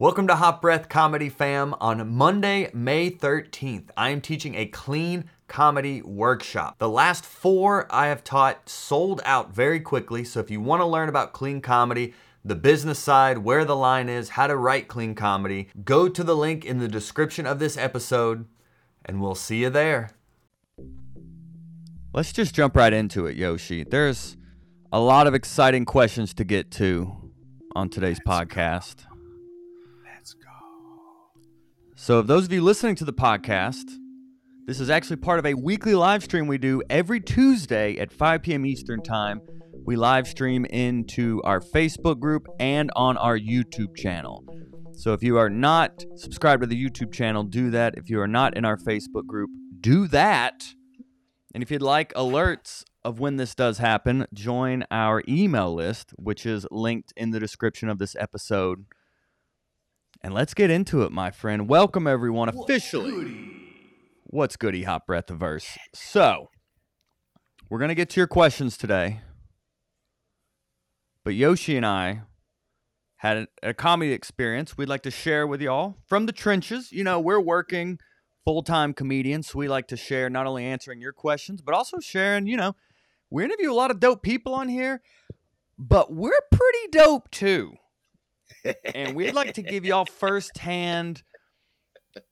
Welcome to Hot Breath Comedy Fam. On Monday, May 13th, I am teaching a clean comedy workshop. The last four I have taught sold out very quickly. So if you want to learn about clean comedy, the business side, where the line is, how to write clean comedy, go to the link in the description of this episode, and we'll see you there. Let's just jump right into it, Yoshi. There's a lot of exciting questions to get to on today's podcast. So, if those of you listening to the podcast, this is actually part of a weekly live stream we do every Tuesday at 5 p.m. Eastern Time. We live stream into our Facebook group and on our YouTube channel. So, if you are not subscribed to the YouTube channel, do that. If you are not in our Facebook group, do that. And if you'd like alerts of when this does happen, join our email list, which is linked in the description of this episode and let's get into it, my friend. Welcome, everyone, officially. Goody? What's goody, Hot Breath of Verse? So, we're going to get to your questions today. But Yoshi and I had a, comedy experience we'd like to share with y'all from the trenches. You know, we're working full time comedians. So we like to share not only answering your questions, but also sharing, you know, we interview a lot of dope people on here, but we're pretty dope too and we'd like to give y'all firsthand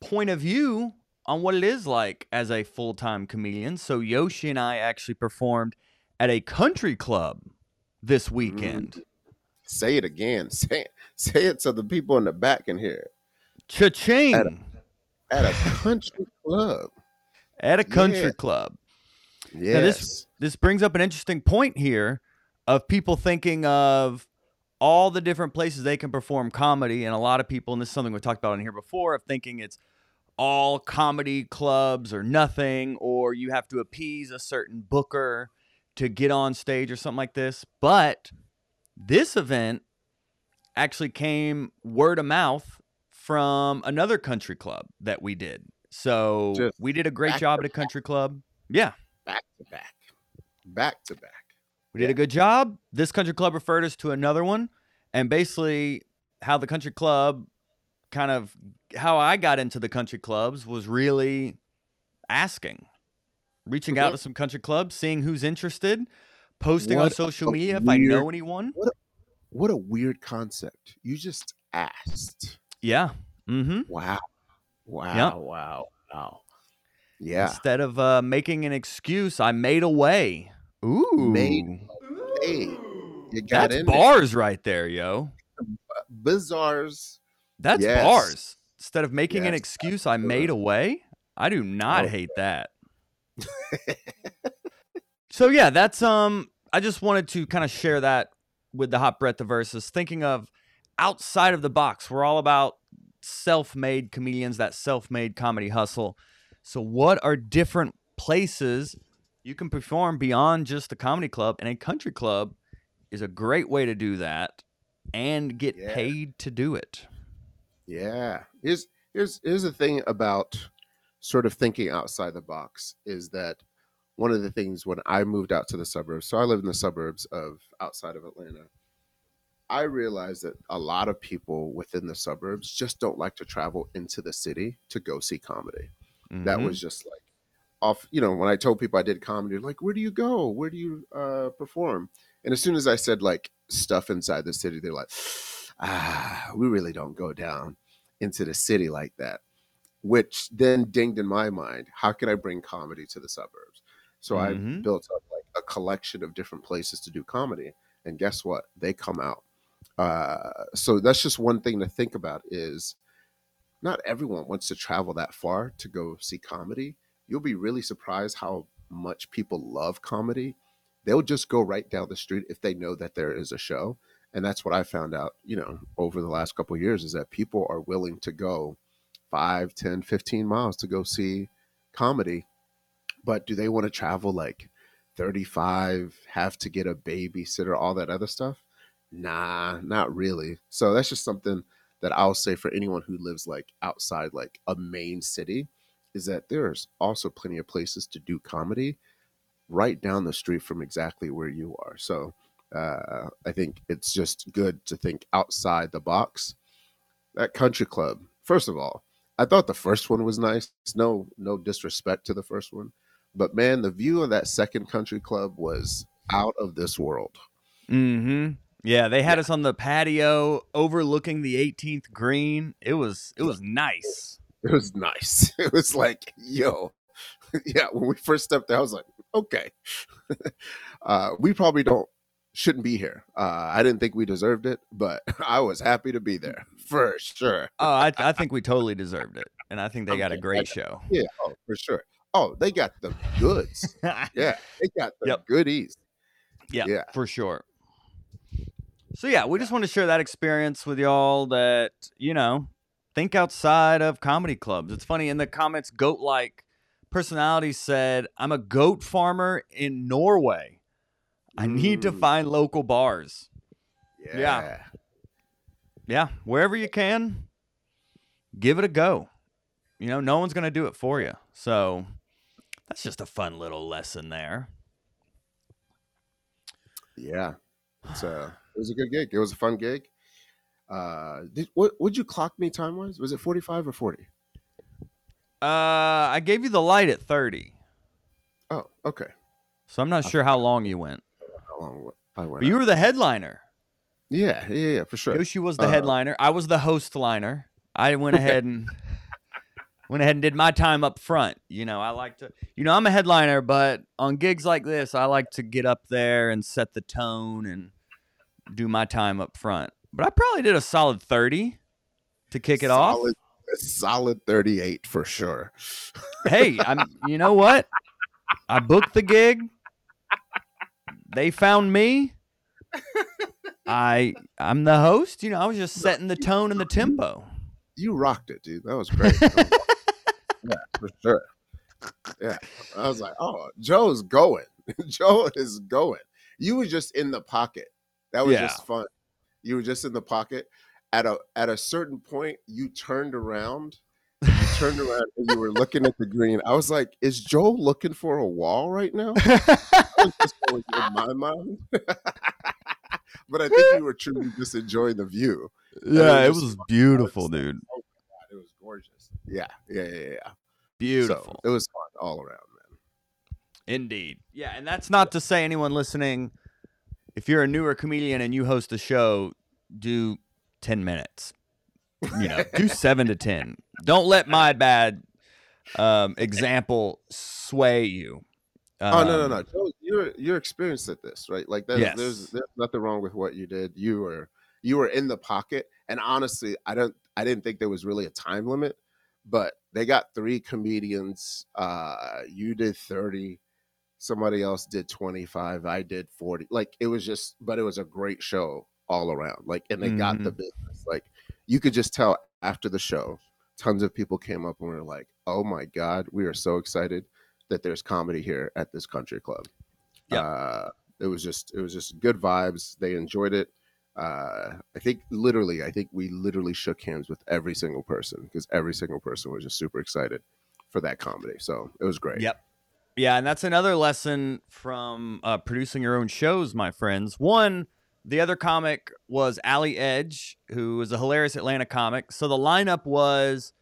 point of view on what it is like as a full time comedian. So Yoshi and I actually performed at a country club this mm-hmm. weekend. Say it again. Say it. Say it so the people in the back can hear. Cha-ching. At a, at a country club. At a country yeah. club. Yes. Now this this brings up an interesting point here of people thinking of all the different places they can perform comedy. And a lot of people, and this is something we talked about in here before, of thinking it's all comedy clubs or nothing, or you have to appease a certain booker to get on stage or something like this. But this event actually came word of mouth from another country club that we did. So Just we did a great job at a country club. Yeah. Back to back. Back to back. We did a good job. This country club referred us to another one. And basically, how the country club kind of how I got into the country clubs was really asking, reaching out to some country clubs, seeing who's interested, posting what on social media weird, if I know anyone. What a, what a weird concept. You just asked. Yeah. Mm-hmm. Wow. Wow. Yep. Wow. Wow. Yeah. Instead of uh, making an excuse, I made a way. Ooh. Made a You got That's bars there. right there, yo. Bizarres. That's yes. bars. Instead of making yes. an excuse, I made a way. I do not oh, hate that. so yeah, that's um. I just wanted to kind of share that with the hot breath of verses. Thinking of outside of the box, we're all about self-made comedians, that self-made comedy hustle. So, what are different places you can perform beyond just the comedy club and a country club is a great way to do that and get yeah. paid to do it yeah here's here's here's the thing about sort of thinking outside the box is that one of the things when i moved out to the suburbs so i live in the suburbs of outside of atlanta i realized that a lot of people within the suburbs just don't like to travel into the city to go see comedy mm-hmm. that was just like off you know when i told people i did comedy like where do you go? Where do you uh, perform? And as soon as i said like stuff inside the city they're like ah we really don't go down into the city like that which then dinged in my mind how can i bring comedy to the suburbs? So mm-hmm. i built up like a collection of different places to do comedy and guess what? They come out. Uh, so that's just one thing to think about is not everyone wants to travel that far to go see comedy you'll be really surprised how much people love comedy. They'll just go right down the street if they know that there is a show. And that's what I found out, you know, over the last couple years is that people are willing to go 5, 10, 15 miles to go see comedy. But do they want to travel like 35, have to get a babysitter, all that other stuff? Nah, not really. So that's just something that I'll say for anyone who lives like outside like a main city is that there's also plenty of places to do comedy right down the street from exactly where you are. So uh, I think it's just good to think outside the box. that country club. First of all, I thought the first one was nice. No, no disrespect to the first one, but man, the view of that second country club was out of this world. Mm-hmm. Yeah, they had us on the patio overlooking the 18th green. It was it was nice. It was nice. It was like, yo, yeah. When we first stepped there, I was like, okay, uh, we probably don't shouldn't be here. Uh, I didn't think we deserved it, but I was happy to be there for sure. Oh, I, I think we totally deserved it, and I think they got a great show. Yeah, oh, for sure. Oh, they got the goods. yeah, they got the Yep. goodies. Yeah, Yeah. for sure. So yeah, we just want to share that experience with y'all that, you know, think outside of comedy clubs. It's funny in the comments goat like personality said, "I'm a goat farmer in Norway. I need to Mm. find local bars." Yeah. Yeah. Yeah, wherever you can, give it a go. You know, no one's going to do it for you. So, that's just a fun little lesson there. Yeah. It's a, it was a good gig. It was a fun gig. Uh, did, what would you clock me time wise? Was it 45 or 40? Uh, I gave you the light at 30. Oh, okay. So I'm not sure how long you went. How long I went? But you were the headliner. yeah, yeah, yeah, for sure. Yoshi was the Uh, headliner. I was the host liner. I went ahead and went ahead and did my time up front. You know, I like to you know, I'm a headliner, but on gigs like this, I like to get up there and set the tone and do my time up front. But I probably did a solid 30 to kick it off. Solid- a solid 38 for sure. Hey, I'm you know what? I booked the gig. They found me. I I'm the host. You know, I was just setting the tone and the tempo. You rocked it, dude. That was great. That was awesome. yeah, for sure. Yeah. I was like, oh, Joe's going. Joe is going. You were just in the pocket. That was Yeah. just fun. You were just in the pocket. At a at a certain point, you turned around. You turned around and you were looking at the green. I was like, is Joe looking for a wall right now? That was just what in my mind. but I think you were truly just enjoying the view. Yeah, it it was was just- oh, beautiful, dude. Oh God, it was gorgeous. Yeah, yeah, yeah, yeah. Beautiful. So it was fun all around, man. Indeed. Yeah, and that's not to say anyone listening, if you're a newer comedian and you host a show, do 10 minutes. You know, do 7 to 10. Don't let my bad um, example sway you. oh no, no, Um, no. You're you're experienced at this, right? Like there's Yes. there's there's nothing wrong with what you did. You were you were in the pocket, and honestly, I don't I didn't think there was really a time limit, but they got three comedians. Uh, you did thirty. Somebody else did 25. I did 40. Like it was just, but it was a great show all around. Like, and they got the business. Like, you could just tell after the show, tons of people came up and were like, oh my God, we are so excited that there's comedy here at this country club. Yep. Uh, it was just, it was just good vibes. They enjoyed it. Uh, I think literally, I think we literally shook hands with every single person because every single person was just super excited for that comedy. So it was great. Yep. Yeah, and that's another lesson from uh, producing your own shows, my friends. One, the other comic was Ali Edge, who is a hilarious Atlanta comic. So the lineup was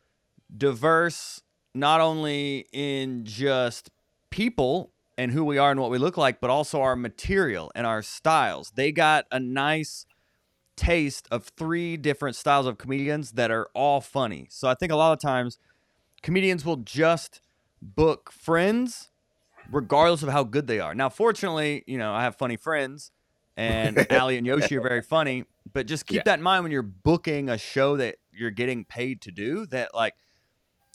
diverse, not only in just people and who we are and what we look like, but also our material and our styles. They got a nice taste of three different styles of comedians that are all funny. So I think a lot of times comedians will just book friends regardless of how good they are. Now, fortunately, you know, I have funny friends and Ali and Yoshi are very funny, but just keep Yeah. that in mind when you're booking a show that you're getting paid to do that like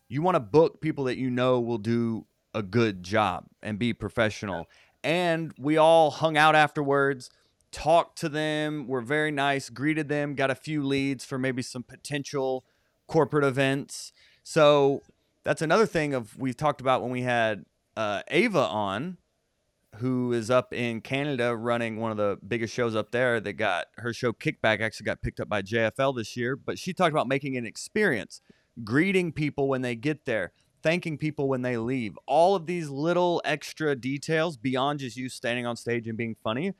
you want to book people that you know will do a good job and be professional. And we all hung out afterwards, talked to them, were very nice, greeted them, got a few leads for maybe some potential corporate events. So that's another thing of we've talked about when we had uh, Ava on, who is up in Canada running one of the biggest shows up there. That got her show Kickback actually got picked up by JFL this year, but she talked about making an experience, greeting people when they get there, thanking people when they leave. All of these little extra details beyond just you standing on stage and being funny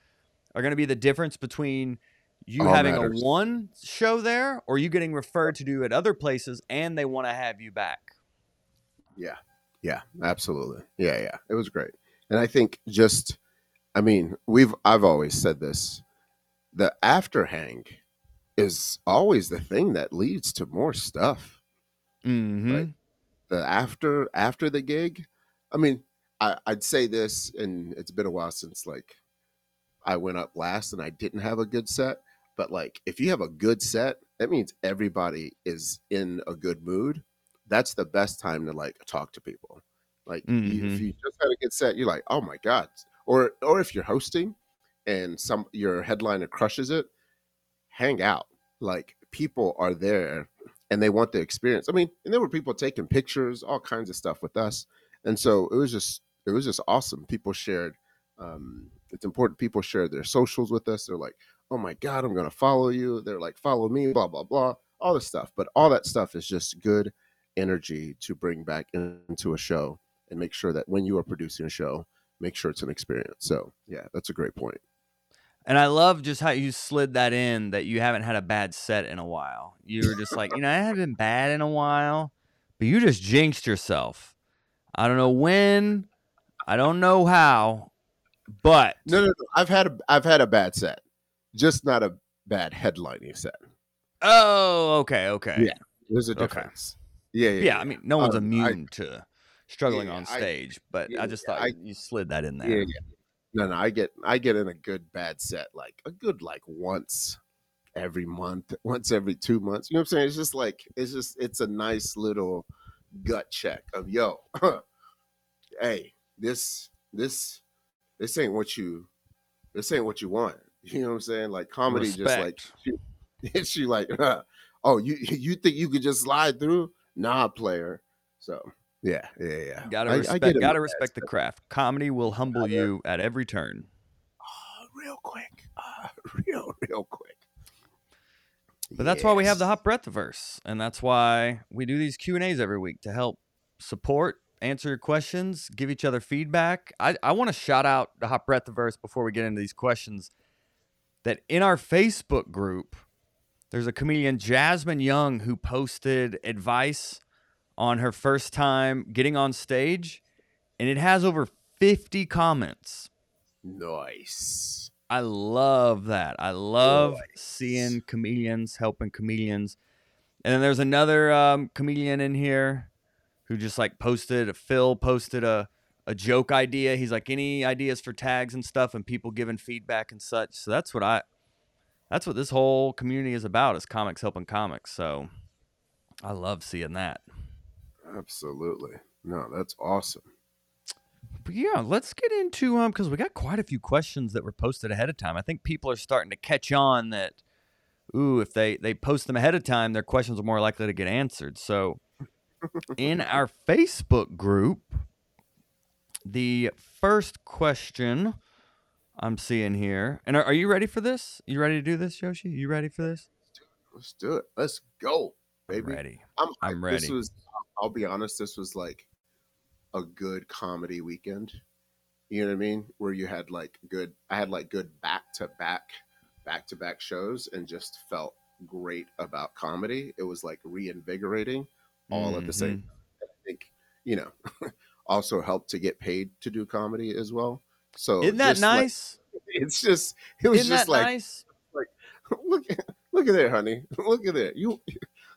are going to be the difference between you All having matters. a one show there or you getting referred to do at other places and they want to have you back? Yeah. Yeah, absolutely. Yeah, yeah. It was great. And I think just I mean, we've I've always said this. The after hang is always the thing that leads to more stuff. Mm-hmm. Right. The after after the gig, I mean, I, I'd say this, and it's been a while since like I went up last and I didn't have a good set. But like, if you have a good set, that means everybody is in a good mood. That's the best time to like talk to people. Like, Mhm. if you just had a good set, you're like, oh my god. Or or if you're hosting and some your headliner crushes it, hang out. Like people are there and they want the experience. I mean, and there were people taking pictures, all kinds of stuff with us, and so it was just it was just awesome. People shared. Um, it's important. People share their socials with us. They're like, "Oh my god, I'm going to follow you." They're like, "Follow me," blah blah blah, all this stuff. But all that stuff is just good energy to bring back into a show and make sure that when you are producing a show, make sure it's an experience. So yeah, that's a great point. And I love just how you slid that in that you haven't had a bad set in a while. You were just like, you know, I haven't been bad in a while, but you just jinxed yourself. I don't know when, I don't know how, but No, no, no. I've had a I've had a bad set, just not a bad headlining set. oh, okay, okay. Yeah. There's a difference. Yeah, yeah. Yeah, I mean, no one's Um, I- immune to struggling yeah, on I- stage, but yeah, I just thought I- you slid that in there. yeah, yeah. No, no. I get I get in a good bad set, like a good like once every month, once every two months. You know what I'm saying? It's just like it's just it's a nice little gut check of yo, hey, this this this ain't what you this ain't what you want. You know what I'm saying? Like comedy, just like Respect. she, she like, oh, you you think you could just slide through? Nah, player. So yeah, yeah, yeah. Gotta I- I respect. get in gotta my respect the craft. Comedy will humble Gotta- you at every turn. Oh, real quick, uh, real real quick. But that's why we have the hot breath verse, and that's why we do these Q and A's every week to help support, answer your questions, give each other feedback. I, I want to shout out the Hot breath verse before we get into these questions. That in our Facebook group, there's a comedian Jasmine Young who posted advice on her first time getting on stage, and it has over 50 comments. Nice. I love that. I love Nice. seeing comedians helping comedians. And then there's another um, comedian in here who just like posted, a Phil posted a, a joke idea. He's like, any ideas for tags and stuff, and people giving feedback and such. So that's what I, that's what this whole community is about is comics helping comics. So I love seeing that. Absolutely. No, that's awesome. But yeah, let's get into um because we got quite a few questions that were posted ahead of time. I think people are starting to catch on that. Ooh, if they they post them ahead of time, their questions are more likely to get answered. So, in our Facebook group, the first question I'm seeing here, and are, are you ready for this? You ready to do this, Yoshi? You ready for this? Let's do it. Let's go, baby. Ready. I'm, I'm I- This ready. was. I'll be honest. This was like a good comedy weekend. You know what I mean? Where you had like good. I had like good back to back, back to back shows, and just felt great about comedy. It was like reinvigorating, all at the same. Mhm. I think you know, also helped to get paid to do comedy as well. So Isn't that just, like, nice? it's just. It was Isn't just that like nice? look, look at that, honey. Look at that. You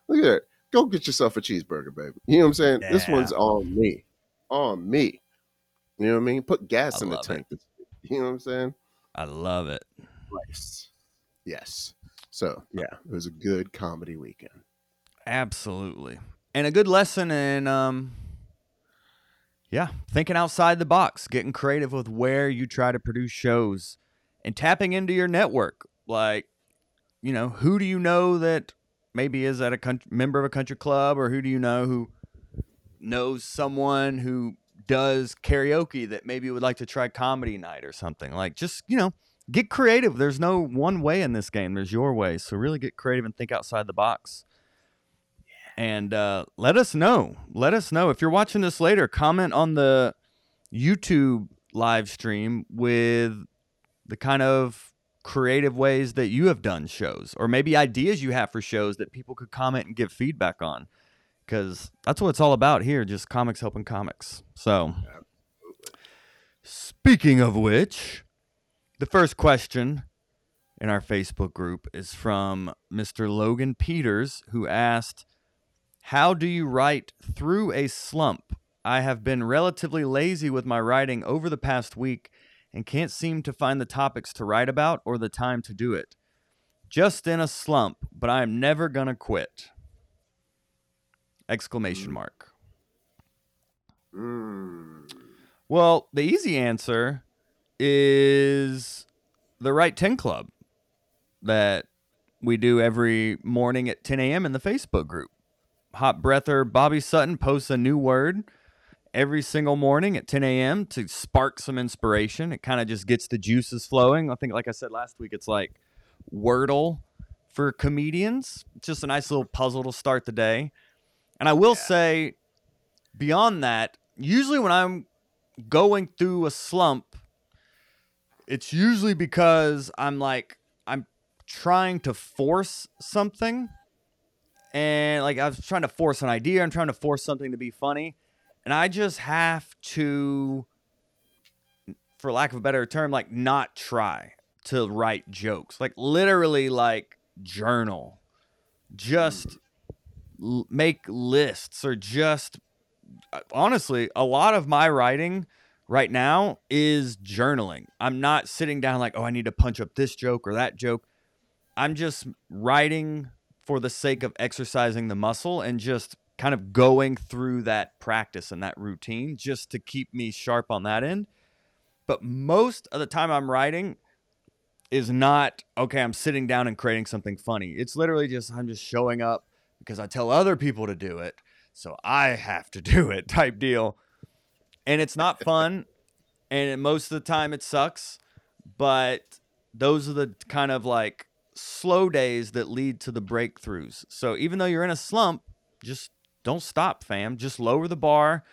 look at that. Go get yourself a cheeseburger, baby. You know what I'm saying? This one's on me. On me. You know what I mean? Put gas I in the tank. You know what I'm saying? I love it. Nice. Yes. So yeah, it was a good comedy weekend. Absolutely. And a good lesson in um yeah, thinking outside the box, getting creative with where you try to produce shows and tapping into your network. Like, you know, who do you know that maybe is at a country, member of a country club or who do you know who knows someone who does karaoke that maybe would like to try comedy night or something. Like just, you know, get creative. There's no one way in this game. There's your way. So really get creative and think outside the box and uh, let us know. Let us know if you're watching this later. Comment on the YouTube live stream with the kind of creative ways that you have done shows or maybe ideas you have for shows that people could comment and give feedback on because that's what it's all about here just comics helping comics so speaking of which the first question in our facebook group is from mr logan peters who asked how do you write through a slump i have been relatively lazy with my writing over the past week and can't seem to find the topics to write about or the time to do it. Just in a slump, but I am never gonna quit. Exclamation Mm. mark. Mm. Well, the easy answer is the Write 10 Club that we do every morning at 10 a.m. in the Facebook group. Hot breather Bobby Sutton posts a new word every single morning at 10 a.m. to spark some inspiration. It kind of just gets the juices flowing. I think, like I said last week, it's like Wordle for comedians. It's just a nice little puzzle to start the day. And I will Yeah. say, beyond that, usually when I'm going through a slump, it's usually because I'm like, I'm trying to force something. And like, I was trying to force an idea, I'm trying to force something to be funny and I just have to, for lack of a better term, like not try to write jokes, like literally like journal, just l- make lists or just uh, honestly, a lot of my writing right now is journaling. I'm not sitting down like, oh, I need to punch up this joke or that joke. I'm just writing for the sake of exercising the muscle and just kind of going through that practice and that routine just to keep me sharp on that end. But most of the time I'm writing is not okay, I'm sitting down and creating something funny. It's literally just I'm just showing up because I tell other people to do it, so I have to do it type deal. And it's not fun and most of the time it sucks, but those are the kind of like slow days that lead to the breakthroughs. So even though you're in a slump, just don't stop, fam. Just lower the bar.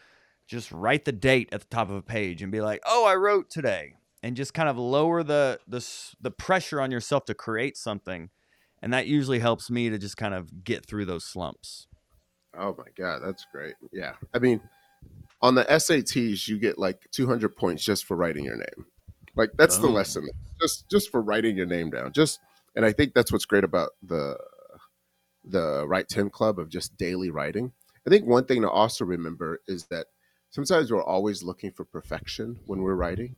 Just write the date at the top of a page and be like, "Oh, I wrote today." And just kind of lower the the the pressure on yourself to create something. And that usually helps me to just kind of get through those slumps. Oh my god, that's great. Yeah, I mean, on the SATs, you get like 200 points just for writing your name. Like that's the oh. lesson, just just for writing your name down. Just, and I think that's what's great about the the Write 10 Club of just daily writing. I think one thing to also remember is that sometimes we're always looking for perfection when we're writing,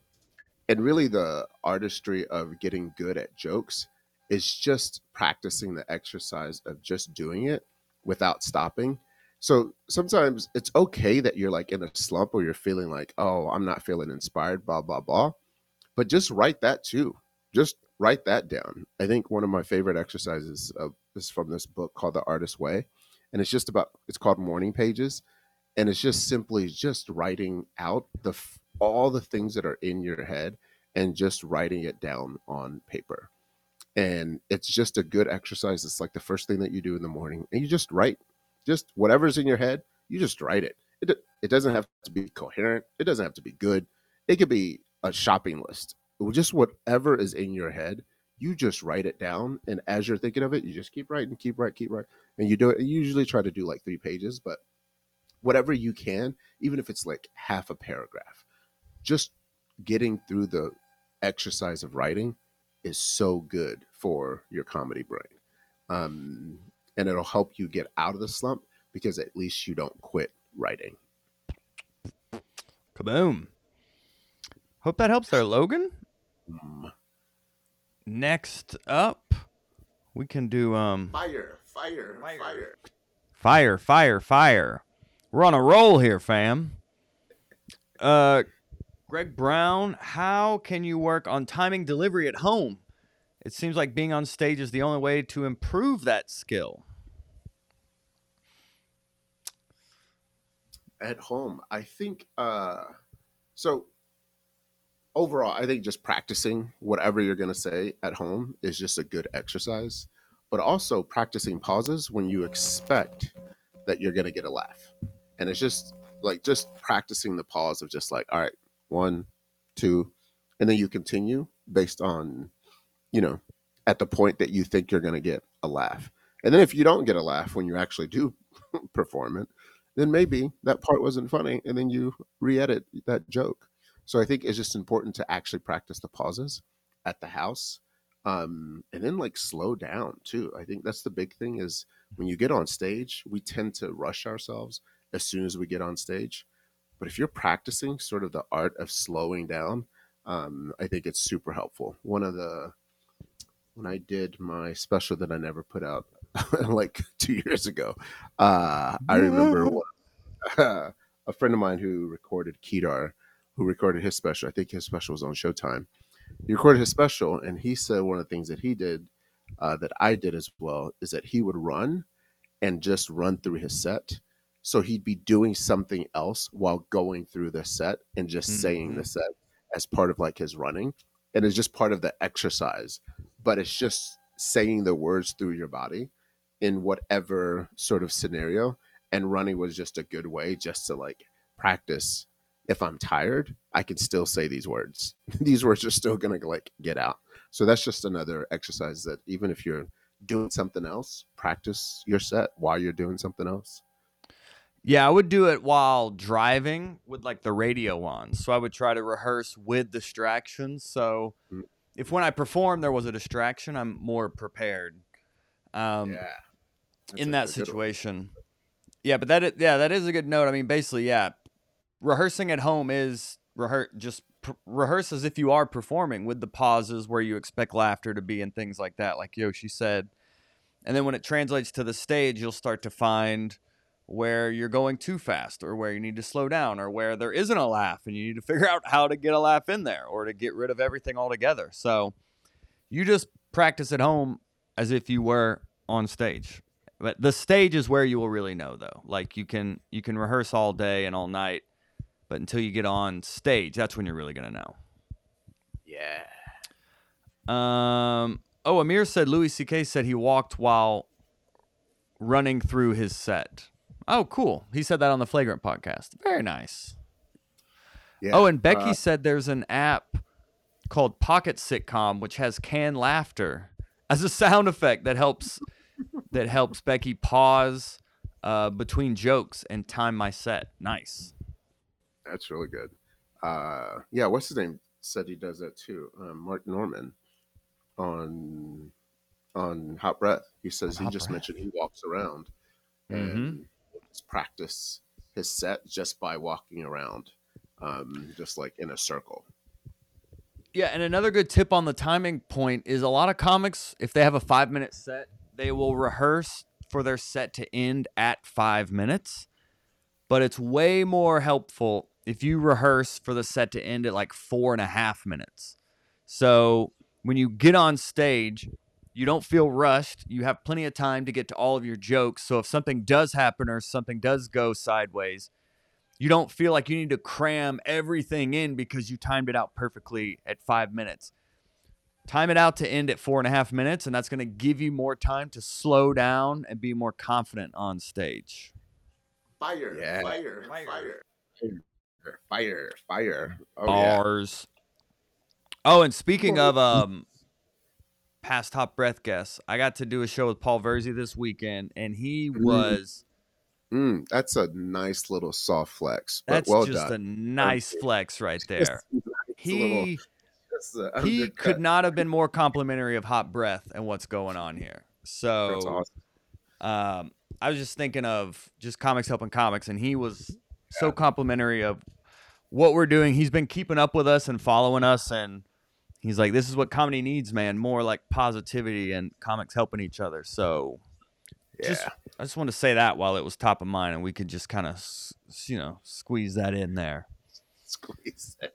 and really the artistry of getting good at jokes is just practicing the exercise of just doing it without stopping. So sometimes it's okay that you're like in a slump or you're feeling like, oh, I'm not feeling inspired, blah, blah, blah. But just write that too. Just write that down. I think one of my favorite exercises of, is from this book called The Artist's Way. And it's just about, it's called Morning Pages. And it's just simply just writing out the all the things that are in your head and just writing it down on paper. And it's just a good exercise. It's like the first thing that you do in the morning. And you just write just whatever's in your head, you just write it. It it doesn't have to be coherent. It doesn't have to be good. It could be a shopping list. Just whatever is in your head, you just write it down. And as you're thinking of it, you just keep writing, keep writing, keep writing. And you do it. You usually try to do like three pages, but whatever you can, even if it's like half a paragraph, just getting through the exercise of writing is so good for your comedy brain. Um, and it'll help you get out of the slump because at least you don't quit writing. Kaboom. Hope that helps there, Logan. Mm. Next up, we can do um Fire, fire, Fire. fire. Fire, fire, fire. We're on a roll here, fam. Uh Greg Brown, how can you work on timing delivery at home? It seems like being on stage is the only way to improve that skill. At home, I think. Uh, so overall, I think just practicing whatever you're going to say at home is just a good exercise. But also practicing pauses when you expect that you're going to get a laugh, and it's just like just practicing the pause of just like, all right, one, two, and then you continue based on you know, at the point that you think you're going to get a laugh. And then if you don't get a laugh when you actually do perform it, then maybe that part wasn't funny and then you re-edit that joke. So I think it's just important to actually practice the pauses at the house. Um, and then like slow down too. I think that's the big thing is when you get on stage, we tend to rush ourselves as soon as we get on stage. But if you're practicing sort of the art of slowing down, um, I think it's super helpful. One of the when I did my special that I never put out like two years ago, uh, I remember one, uh, a friend of mine who recorded Kedar, who recorded his special. I think his special was on Showtime. He recorded his special, and he said one of the things that he did uh, that I did as well is that he would run and just run through his set. So he'd be doing something else while going through the set and just mm-hmm. saying the set as part of like his running. And it's just part of the exercise, but it's just saying the words through your body in whatever sort of scenario. And running was just a good way just to like practice. If I'm tired, I can still say these words. these words are still gonna like get out. So that's just another exercise that even if you're doing something else, practice your set while you're doing something else. Yeah, I would do it while driving with like the radio on. So I would try to rehearse with distractions. So mm. if when I perform there was a distraction, I'm more prepared. Um, yeah. That's in that situation. Yeah, but that is, yeah, that is a good note. I mean, basically, yeah, rehearsing at home is rehearse just pr- rehearse as if you are performing with the pauses where you expect laughter to be and things like that, like Yoshi said. And then when it translates to the stage, you'll start to find where you're going too fast or where you need to slow down or where there isn't a laugh and you need to figure out how to get a laugh in there or to get rid of everything altogether. So you just practice at home as if you were on stage. But the stage is where you will really know though. Like you can you can rehearse all day and all night, but until you get on stage, that's when you're really going to know. Yeah. Um oh, Amir said Louis CK said he walked while running through his set. Oh, cool. He said that on the Flagrant podcast. Very nice. Yeah, oh, and Becky uh, said there's an app called Pocket Sitcom which has canned laughter as a sound effect that helps that helps Becky pause uh, between jokes and time my set. Nice. That's really good. Uh, yeah, what's his name? Said he does that too. Um, Mark Norman on on Hot Breath. He says he just breath. mentioned he walks around and mm-hmm practice his set just by walking around, um, just like in a circle. Yeah, and another good tip on the timing point is a lot of comics, if they have a five minute set, they will rehearse for their set to end at five minutes. But it's way more helpful if you rehearse for the set to end at like four and a half minutes. So when you get on stage, you don't feel rushed. You have plenty of time to get to all of your jokes. So if something does happen or something does go sideways, you don't feel like you need to cram everything in because you timed it out perfectly at five minutes. Time it out to end at four and a half minutes, and that's going to give you more time to slow down and be more confident on stage. Fire, yeah. fire, fire, fire, fire, fire. Oh, Bars. Yeah. Oh, and speaking of um, past hot breath guests. I got to do a show with Paul Verzi this weekend, and he mm. was. Mm, that's a nice little soft flex. that's well just done. a nice flex right there. he he could not have been more complimentary of hot breath and what's going on here. So, awesome. um, I was just thinking of just comics helping comics, and he was yeah. So complimentary of what we're doing. He's been keeping up with us and following us, and he's like, this is what comedy needs, man. More like positivity and comics helping each other. So, yeah. Just, I just want to say that while it was top of mind, and we could just kind of, you know, squeeze that in there. Squeeze that.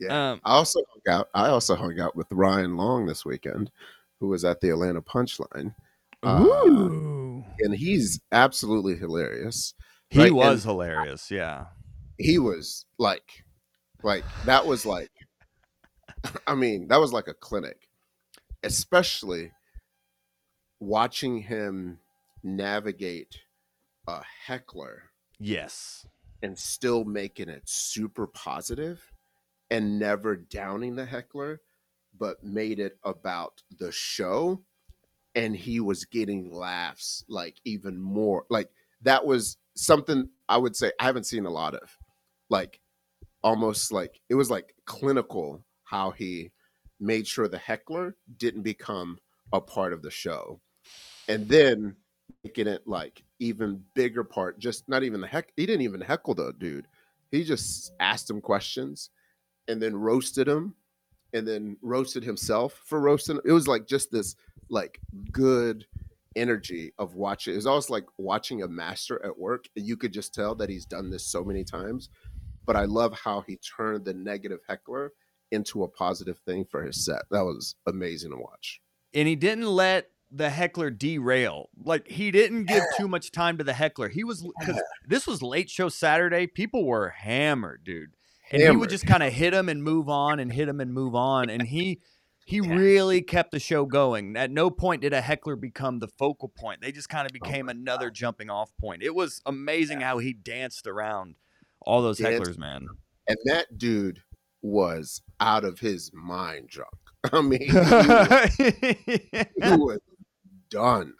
Yeah. Um, I also hung out. I also hung out with Ryan Long this weekend, who was at the Atlanta Punchline. Ooh. Uh, and he's absolutely hilarious. He right? was and hilarious. Yeah. He was like, like that was like I mean, that was like a clinic, especially watching him navigate a heckler. Yes. And still making it super positive and never downing the heckler, but made it about the show and he was getting laughs like even more like that was something i would say i haven't seen a lot of. Like almost like it was like clinical how he made sure the heckler didn't become a part of the show. And then making it like even bigger part just not even the heck he didn't even heckle the dude. He just asked him questions and then roasted him and then roasted himself for roasting it was like just this like good energy of watching it was almost like watching a master at work and you could just tell that he's done this so many times but i love how he turned the negative heckler into a positive thing for his set that was amazing to watch and he didn't let the heckler derail. Like he didn't give too much time to the heckler. He was because this was late show Saturday. People were hammered, dude, and he would just kind of hit him and move on and hit him and move on. And he he really kept the show going. At no point did a heckler become the focal point. They just kind of oh became another jumping off point. It was amazing how he danced around all those Danced. hecklers, man. and that dude was out of his mind drunk i mean he was, he was done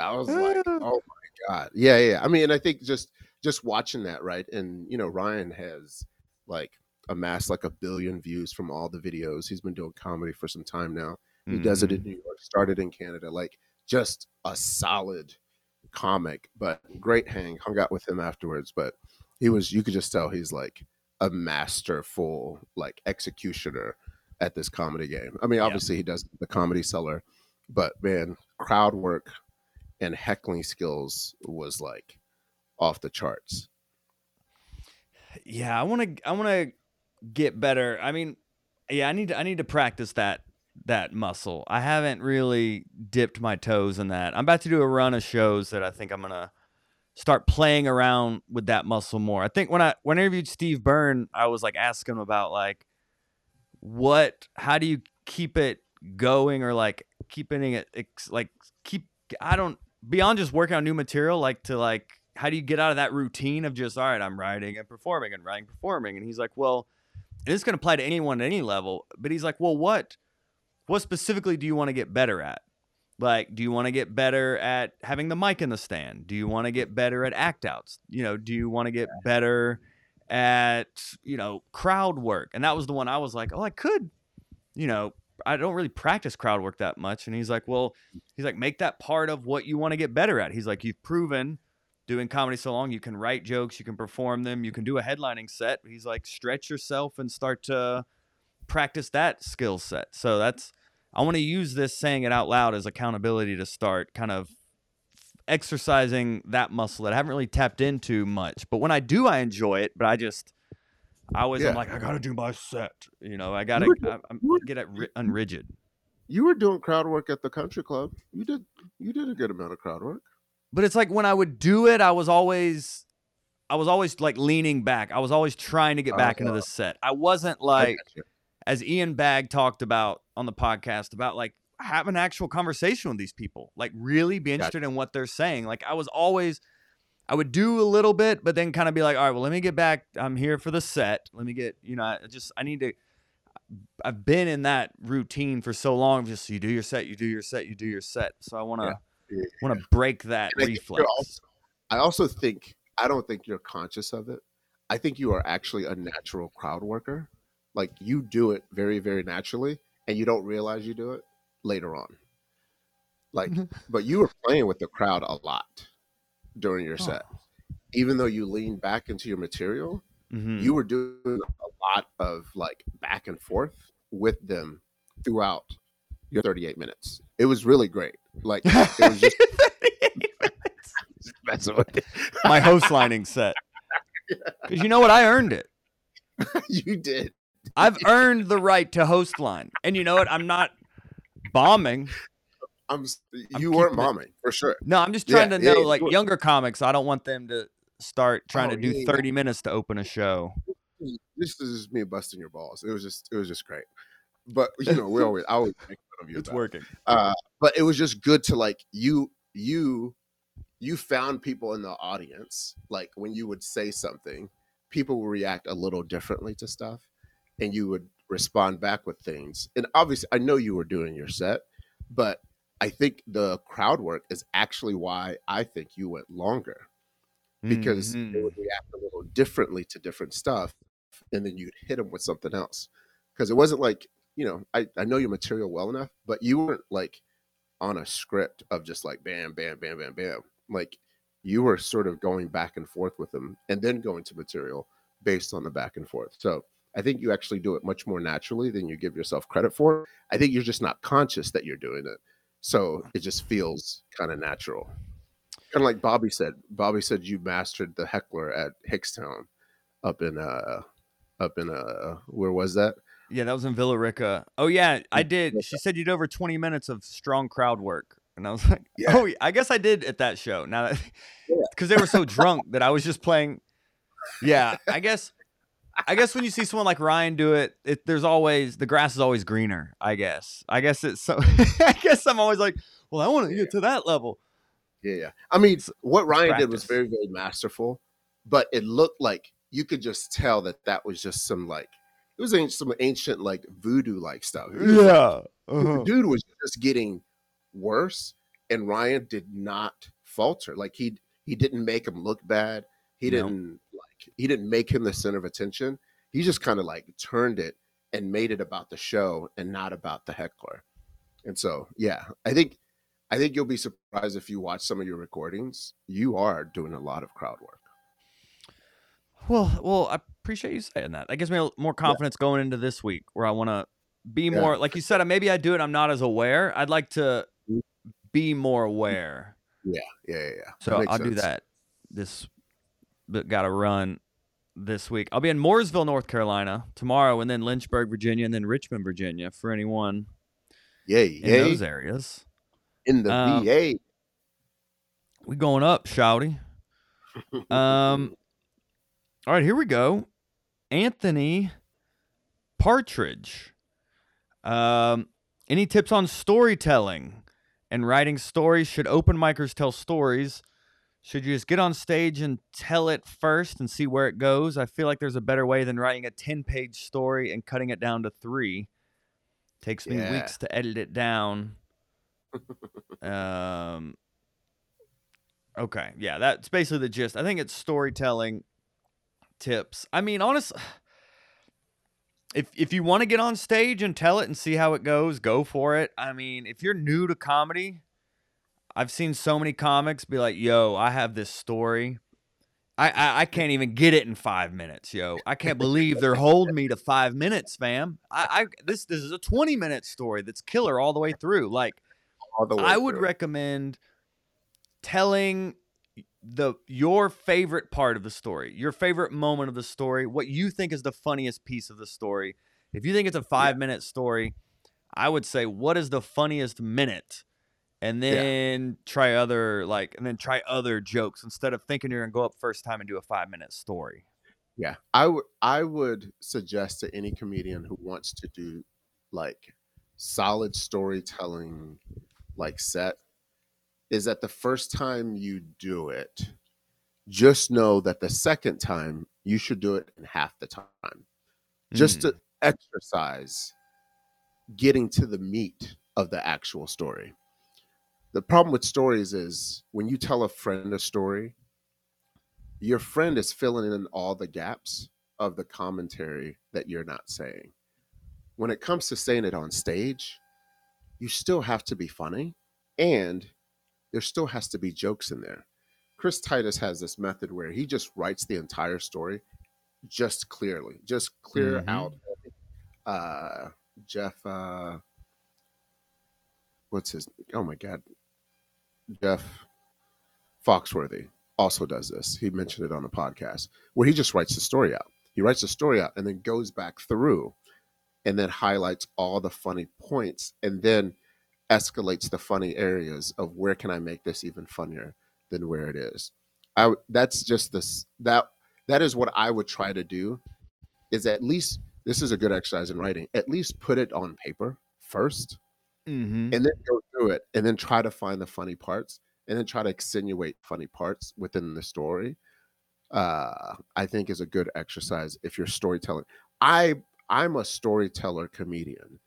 i was like oh my god yeah yeah i mean i think just just watching that right and you know ryan has like amassed like a billion views from all the videos. He's been doing comedy for some time now. He does it in Mm-hmm. new york started in canada like just a solid comic but great hang. Hung out with him afterwards but he was you could just tell he's like a masterful like executioner at this comedy game. I mean Yeah. obviously he does the Comedy Cellar but man crowd work and heckling skills was like off the charts. Yeah, I want to I want to get better. I mean, yeah, I need to, I need to practice that that muscle. I haven't really dipped my toes in that. I'm about to do a run of shows that I think I'm to start playing around with that muscle more. I think when I when I interviewed Steve Byrne, I was like asking him about like what how do you keep it going or like keeping it like keep I don't beyond just working on new material like to like how do you get out of that routine of just all right i'm writing and performing and writing performing and he's like well and this can apply to anyone at any level but he's like well what what specifically do you want to get better at? Like do you want to get better at having the mic in the stand? Do you want to get better at act outs? You know do you want to get better at you know crowd work? And that was the one i was like oh i could you know i don't really practice crowd work that much. And he's like well he's like make that part of what you want to get better at. He's like you've proven doing comedy so long you can write jokes you can perform them you can do a headlining set. He's like stretch yourself and start to practice that skill set. So that's i want to use this saying it out loud as accountability to start kind of exercising that muscle that i haven't really tapped into much. But when i do i enjoy it but i just i always i'm like i gotta do my set you know? I gotta I, I'm, you get it ri- unrigid. you were doing crowd work at the country club. You did you did a good amount of crowd work but it's like when I would do it, I was always, I was always like leaning back. I was always trying to get back into the uh, set. I wasn't like, you. as Ian Bagg talked about on the podcast, about like have an actual conversation with these people, like really be interested in what they're saying. Like I was always, I would do a little bit, but then kind of be like, all right, well, let me get back. I'm here for the set. Let me get, you know, I just, I need to. I've been in that routine for so long. Just you do your set, you do your set, you do your set. So I want to Yeah. Want to break that And I reflex. also- I also think I don't think you're conscious of it. I think you are actually a natural crowd worker. Like you do it very, very naturally, and you don't realize you do it later on. Like, but you were playing with the crowd a lot during your set. Even though you leaned back into your material, Mhm. you were doing a lot of like back and forth with them throughout your 38 minutes. It was really great. Like it was just messing with it. my host lining set. Because you know what? I earned it. you did. I've earned the right to host line. And you know what? I'm not bombing. I'm. s- I'm You weren't keeping it- bombing for sure. No, I'm just trying Yeah, to know, yeah, like sure. younger comics, I don't want them to start trying Oh, to do yeah, yeah. 30 minutes to open a show. This is me busting your balls. It was just. It was just great. But you know, we always. I always make fun of you. It's about working. uh, but it was just good to like you you you found people in the audience like when you would say something people would react a little differently to stuff and you would respond back with things. And obviously, I know you were doing your set, but I think the crowd work is actually why I think you went longer because Mhm. they would react a little differently to different stuff, and then you'd hit them with something else. Because it wasn't like you know, I I know your material well enough, but you weren't like on a script of just like bam, bam, bam, bam, bam. Like you were sort of going back and forth with them, and then going to material based on the back and forth. So I think you actually do it much more naturally than you give yourself credit for. I think you're just not conscious that you're doing it. So it just feels kind of natural. Kind of like Bobby said. Bobby said you mastered the heckler at Hickstown up in uh up in uh where was that? Yeah, that was in Villa Rica. Oh yeah, I did. She said you did over 20 minutes of strong crowd work, and I was like, Yeah. oh, I guess I did at that show. Now that Yeah. because they were so drunk that I was just playing. Yeah, I guess. I guess when you see someone like Ryan do it, it there's always the grass is always greener. I guess. I guess it's so. I guess I'm always like, well, I want to get to that level. Yeah, yeah. I mean, what Ryan did was very, very masterful, but it looked like you could just tell that that was just some like it was some ancient like voodoo like stuff. It was like- Yeah. Uh-huh. dude was just getting worse, and Ryan did not falter. Like he he didn't make him look bad. He No. didn't like he didn't make him the center of attention. He just kind of like turned it and made it about the show and not about the heckler. And so, yeah, I think I think you'll be surprised if you watch some of your recordings. You are doing a lot of crowd work. Well, well, I appreciate you saying that. That gives me a- more confidence going into this week, where I want to be Yeah. more, like you said. Maybe I do it. I'm not as aware. I'd like to Mm. be more aware. Yeah, yeah, yeah. yeah. So I'll do that. This, but got to run this week. I'll be in Mooresville, North Carolina tomorrow, and then Lynchburg, Virginia, and then Richmond, Virginia. For anyone Yay, in yay. those areas, In the Um, VA. we going up, shouty. Um. All right, here we go. Anthony Partridge. Um, any tips on storytelling and writing stories? Should open micers tell stories? Should you just get on stage and tell it first and see where it goes? I feel like there's a better way than writing a 10 page story and cutting it down to three. Takes me Yeah. weeks to edit it down. um, okay. Yeah, that's basically the gist. I think it's storytelling tips. I mean, honest if if you want to get on stage and tell it and see how it goes, go for it. I mean, if you're new to comedy, I've seen so many comics be like, "Yo, I have this story. I I, I can't even get it in five minutes, yo. I can't believe they're holding me to five minutes, fam. I, I this this is a twenty minute story that's killer all the way through. Like, all the way I would through. recommend telling the your favorite part of the story, your favorite moment of the story, what you think is the funniest piece of the story. If you think it's a five minute story, I would say what is the funniest minute, and Yeah. then try other like, and then try other jokes instead of thinking you're gonna go up first time and do a five minute story. Yeah, I would I would suggest to any comedian who wants to do like solid storytelling like set is that the first time you do it, just know that the second time you should do it in half the time. Just Mm. to exercise getting to the meat of the actual story. The problem with stories is when you tell a friend a story, your friend is filling in all the gaps of the commentary that you're not saying. When it comes to saying it on stage, you still have to be funny and there still has to be jokes in there. Chris Titus has this method where he just writes the entire story just clearly, just clear Mhm. out. Uh, Jeff, uh, what's his? Oh my God, Jeff Foxworthy also does this. He mentioned it on the podcast where he just writes the story out. He writes the story out and then goes back through and then highlights all the funny points and then escalates the funny areas of where can I make this even funnier than where it is. I that's just this that that is what I would try to do is at least this is a good exercise in writing. At least put it on paper first Mm-hmm. and then go through it and then try to find the funny parts and then try to extenuate funny parts within the story uh i think is a good exercise if you're storytelling i I'm a storyteller comedian.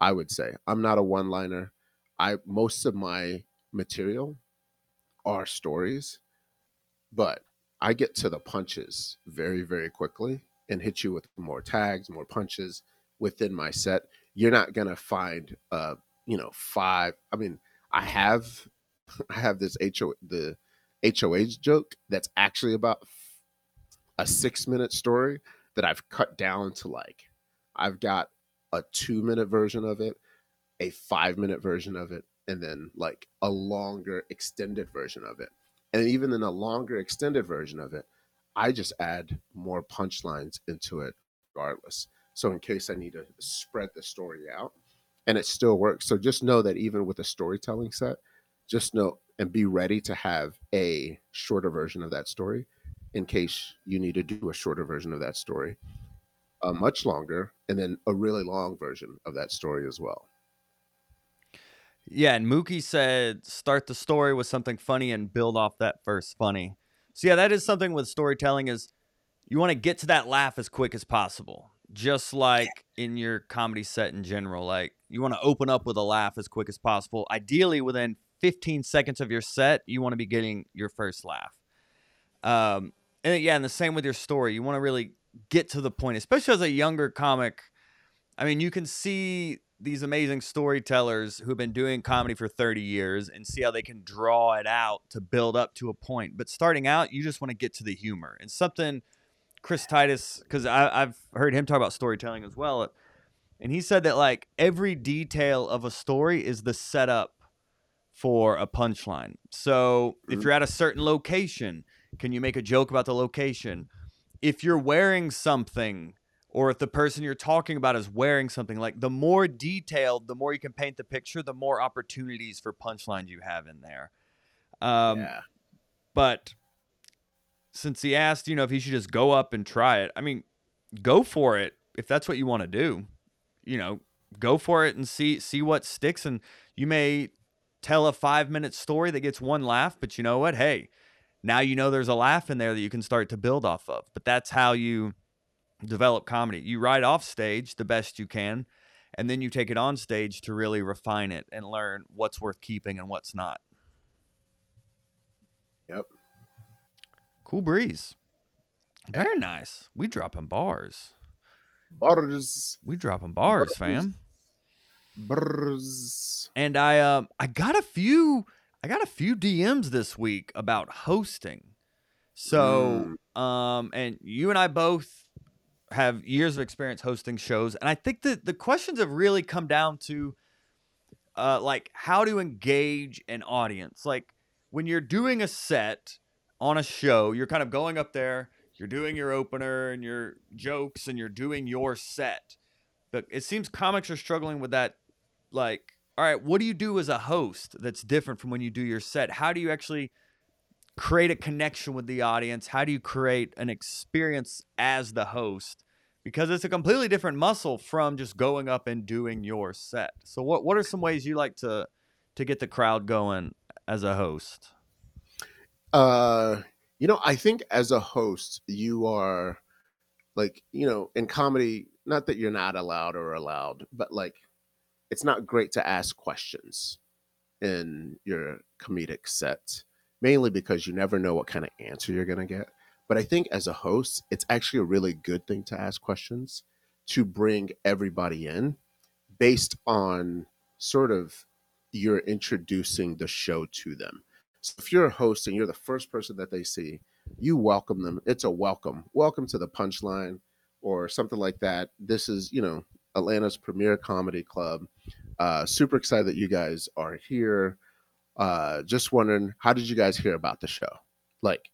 I would say I'm not a one-liner. I most of my material are stories, but I get to the punches very, very quickly and hit you with more tags, more punches within my set. You're not gonna find, uh, you know, five. I mean, I have, I have this HO the HOH joke that's actually about a six minute story that I've cut down to like, I've got a two minute version of it, a five minute version of it, and then like a longer extended version of it. And even in a longer extended version of it, I just add more punchlines into it regardless. So in case I need to spread the story out and it still works. So just know that even with a storytelling set, just know and be ready to have a shorter version of that story in case you need to do a shorter version of that story, a much longer, and then a really long version of that story as well. Yeah, and Mookie said start the story with something funny and build off that first funny. So yeah, that is something with storytelling is you want to get to that laugh as quick as possible. Just like in your comedy set in general, like you want to open up with a laugh as quick as possible. Ideally within 15 seconds of your set, you want to be getting your first laugh. Um, and yeah, and the same with your story. You want to really get to the point, especially as a younger comic. I mean, you can see these amazing storytellers who have been doing comedy for 30 years and see how they can draw it out to build up to a point. But starting out, you just want to get to the humor. And something Chris Titus, because I've heard him talk about storytelling as well. And he said that like every detail of a story is the setup for a punchline. So if Mm-hmm. you're at a certain location, can you make a joke about the location? If you're wearing something, or if the person you're talking about is wearing something, like the more detailed, the more you can paint the picture, the more opportunities for punchlines you have in there. Um, yeah. But since he asked, you know, if he should just go up and try it, I mean, go for it if that's what you want to do. You know, go for it and see see what sticks. And you may tell a five minute story that gets one laugh, but you know what? Hey, now you know there's a laugh in there that you can start to build off of. But that's how you develop comedy. You write off stage the best you can, and then you take it on stage to really refine it and learn what's worth keeping and what's not. Yep. Cool breeze. Very nice. We dropping bars. Bars. We dropping bars, Bars. fam. Bars. And I um I got a few I got a few DMs this week about hosting. So um and you and I both have years of experience hosting shows and I think that the questions have really come down to uh like how to engage an audience. Like when you're doing a set on a show, you're kind of going up there, you're doing your opener and your jokes and you're doing your set. But it seems comics are struggling with that like all right, what do you do as a host that's different from when you do your set? How do you actually create a connection with the audience? How do you create an experience as the host? Because it's a completely different muscle from just going up and doing your set. So what what are some ways you like to to get the crowd going as a host? Uh, you know, I think as a host, you are like, you know, in comedy, not that you're not allowed or allowed, but like, it's not great to ask questions in your comedic set, mainly because you never know what kind of answer you're going to get. But I think as a host, it's actually a really good thing to ask questions to bring everybody in based on sort of you're introducing the show to them. So if you're a host and you're the first person that they see, you welcome them. It's a welcome. Welcome to the punchline or something like that. This is, you know, Atlanta's premier comedy club. Uh, super excited that you guys are here. Uh, just wondering, how did you guys hear about the show? Like,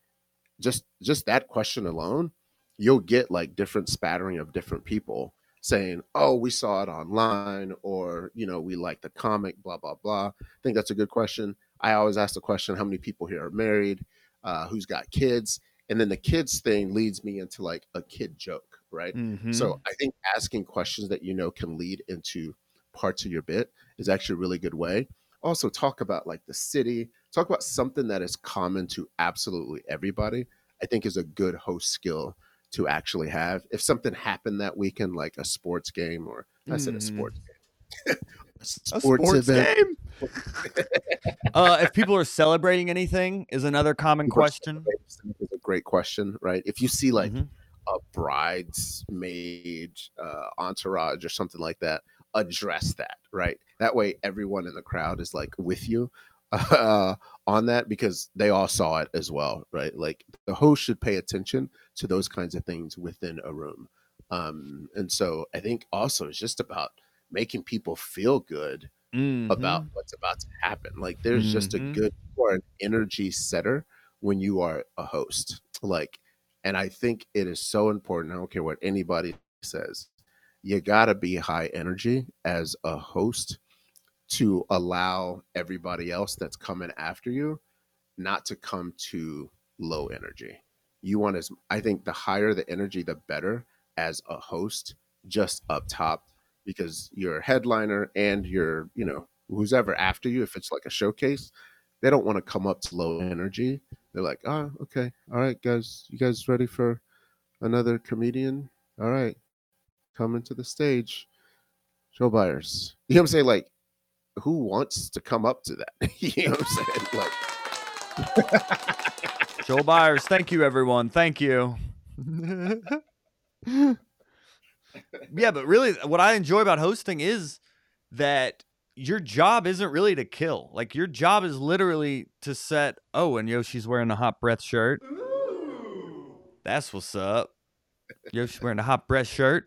just just that question alone, you'll get like different spattering of different people saying, "Oh, we saw it online," or you know, "We like the comic." Blah blah blah. I think that's a good question. I always ask the question, "How many people here are married? Uh, who's got kids?" And then the kids thing leads me into like a kid joke, right? Mm-hmm. So I think asking questions that you know can lead into parts of your bit is actually a really good way. Also, talk about like the city, talk about something that is common to absolutely everybody. I think is a good host skill to actually have. If something happened that weekend, like a sports game, or I said a Mhm. sports game, a A sports, sports event. game. uh, if people are celebrating anything, is another common People question. Is a great question, right? If you see like Mhm. a bridesmaid, uh, entourage, or something like that, address that, right? That way, everyone in the crowd is like with you uh, on that because they all saw it as well, right? Like the host should pay attention to those kinds of things within a room. Um, and so I think also it's just about making people feel good about Mhm. what's about to happen. Like there's just a Mhm. good or an energy setter when you are a host. Like, and I think it is so important. I don't care what anybody says. You gotta be high energy as a host to allow everybody else that's coming after you not to come to low energy. You want as I think the higher the energy, the better as a host, just up top, because your headliner and your, you know, who's ever after you, if it's like a showcase, they don't want to come up to low energy. They're like, oh, okay, all right, guys, you guys ready for another comedian? All right, coming to the stage, Joel Byers. You know what I'm saying? Like, who wants to come up to that? you know what I'm saying? Like, Joel Byers, thank you, everyone. Thank you. yeah, but really, what I enjoy about hosting is that your job isn't really to kill. Like, your job is literally to set. Oh, and Yoshi's wearing a hot breath shirt. That's what's up. Yoshi's wearing a hot breath shirt.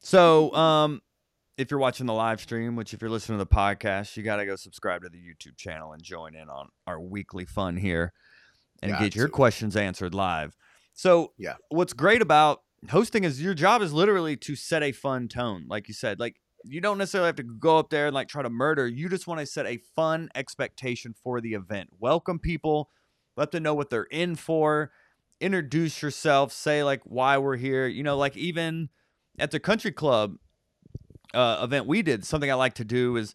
So, um, if you're watching the live stream, which if you're listening to the podcast, you got to go subscribe to the YouTube channel and join in on our weekly fun here and Got get your questions answered live. So, Yeah. what's great about hosting is your job is literally to set a fun tone. Like you said, like you don't necessarily have to go up there and like try to murder. You just want to set a fun expectation for the event. Welcome people, let them know what they're in for. Introduce yourself, say like why we're here. You know, like even at the country club uh, event we did, something I like to do is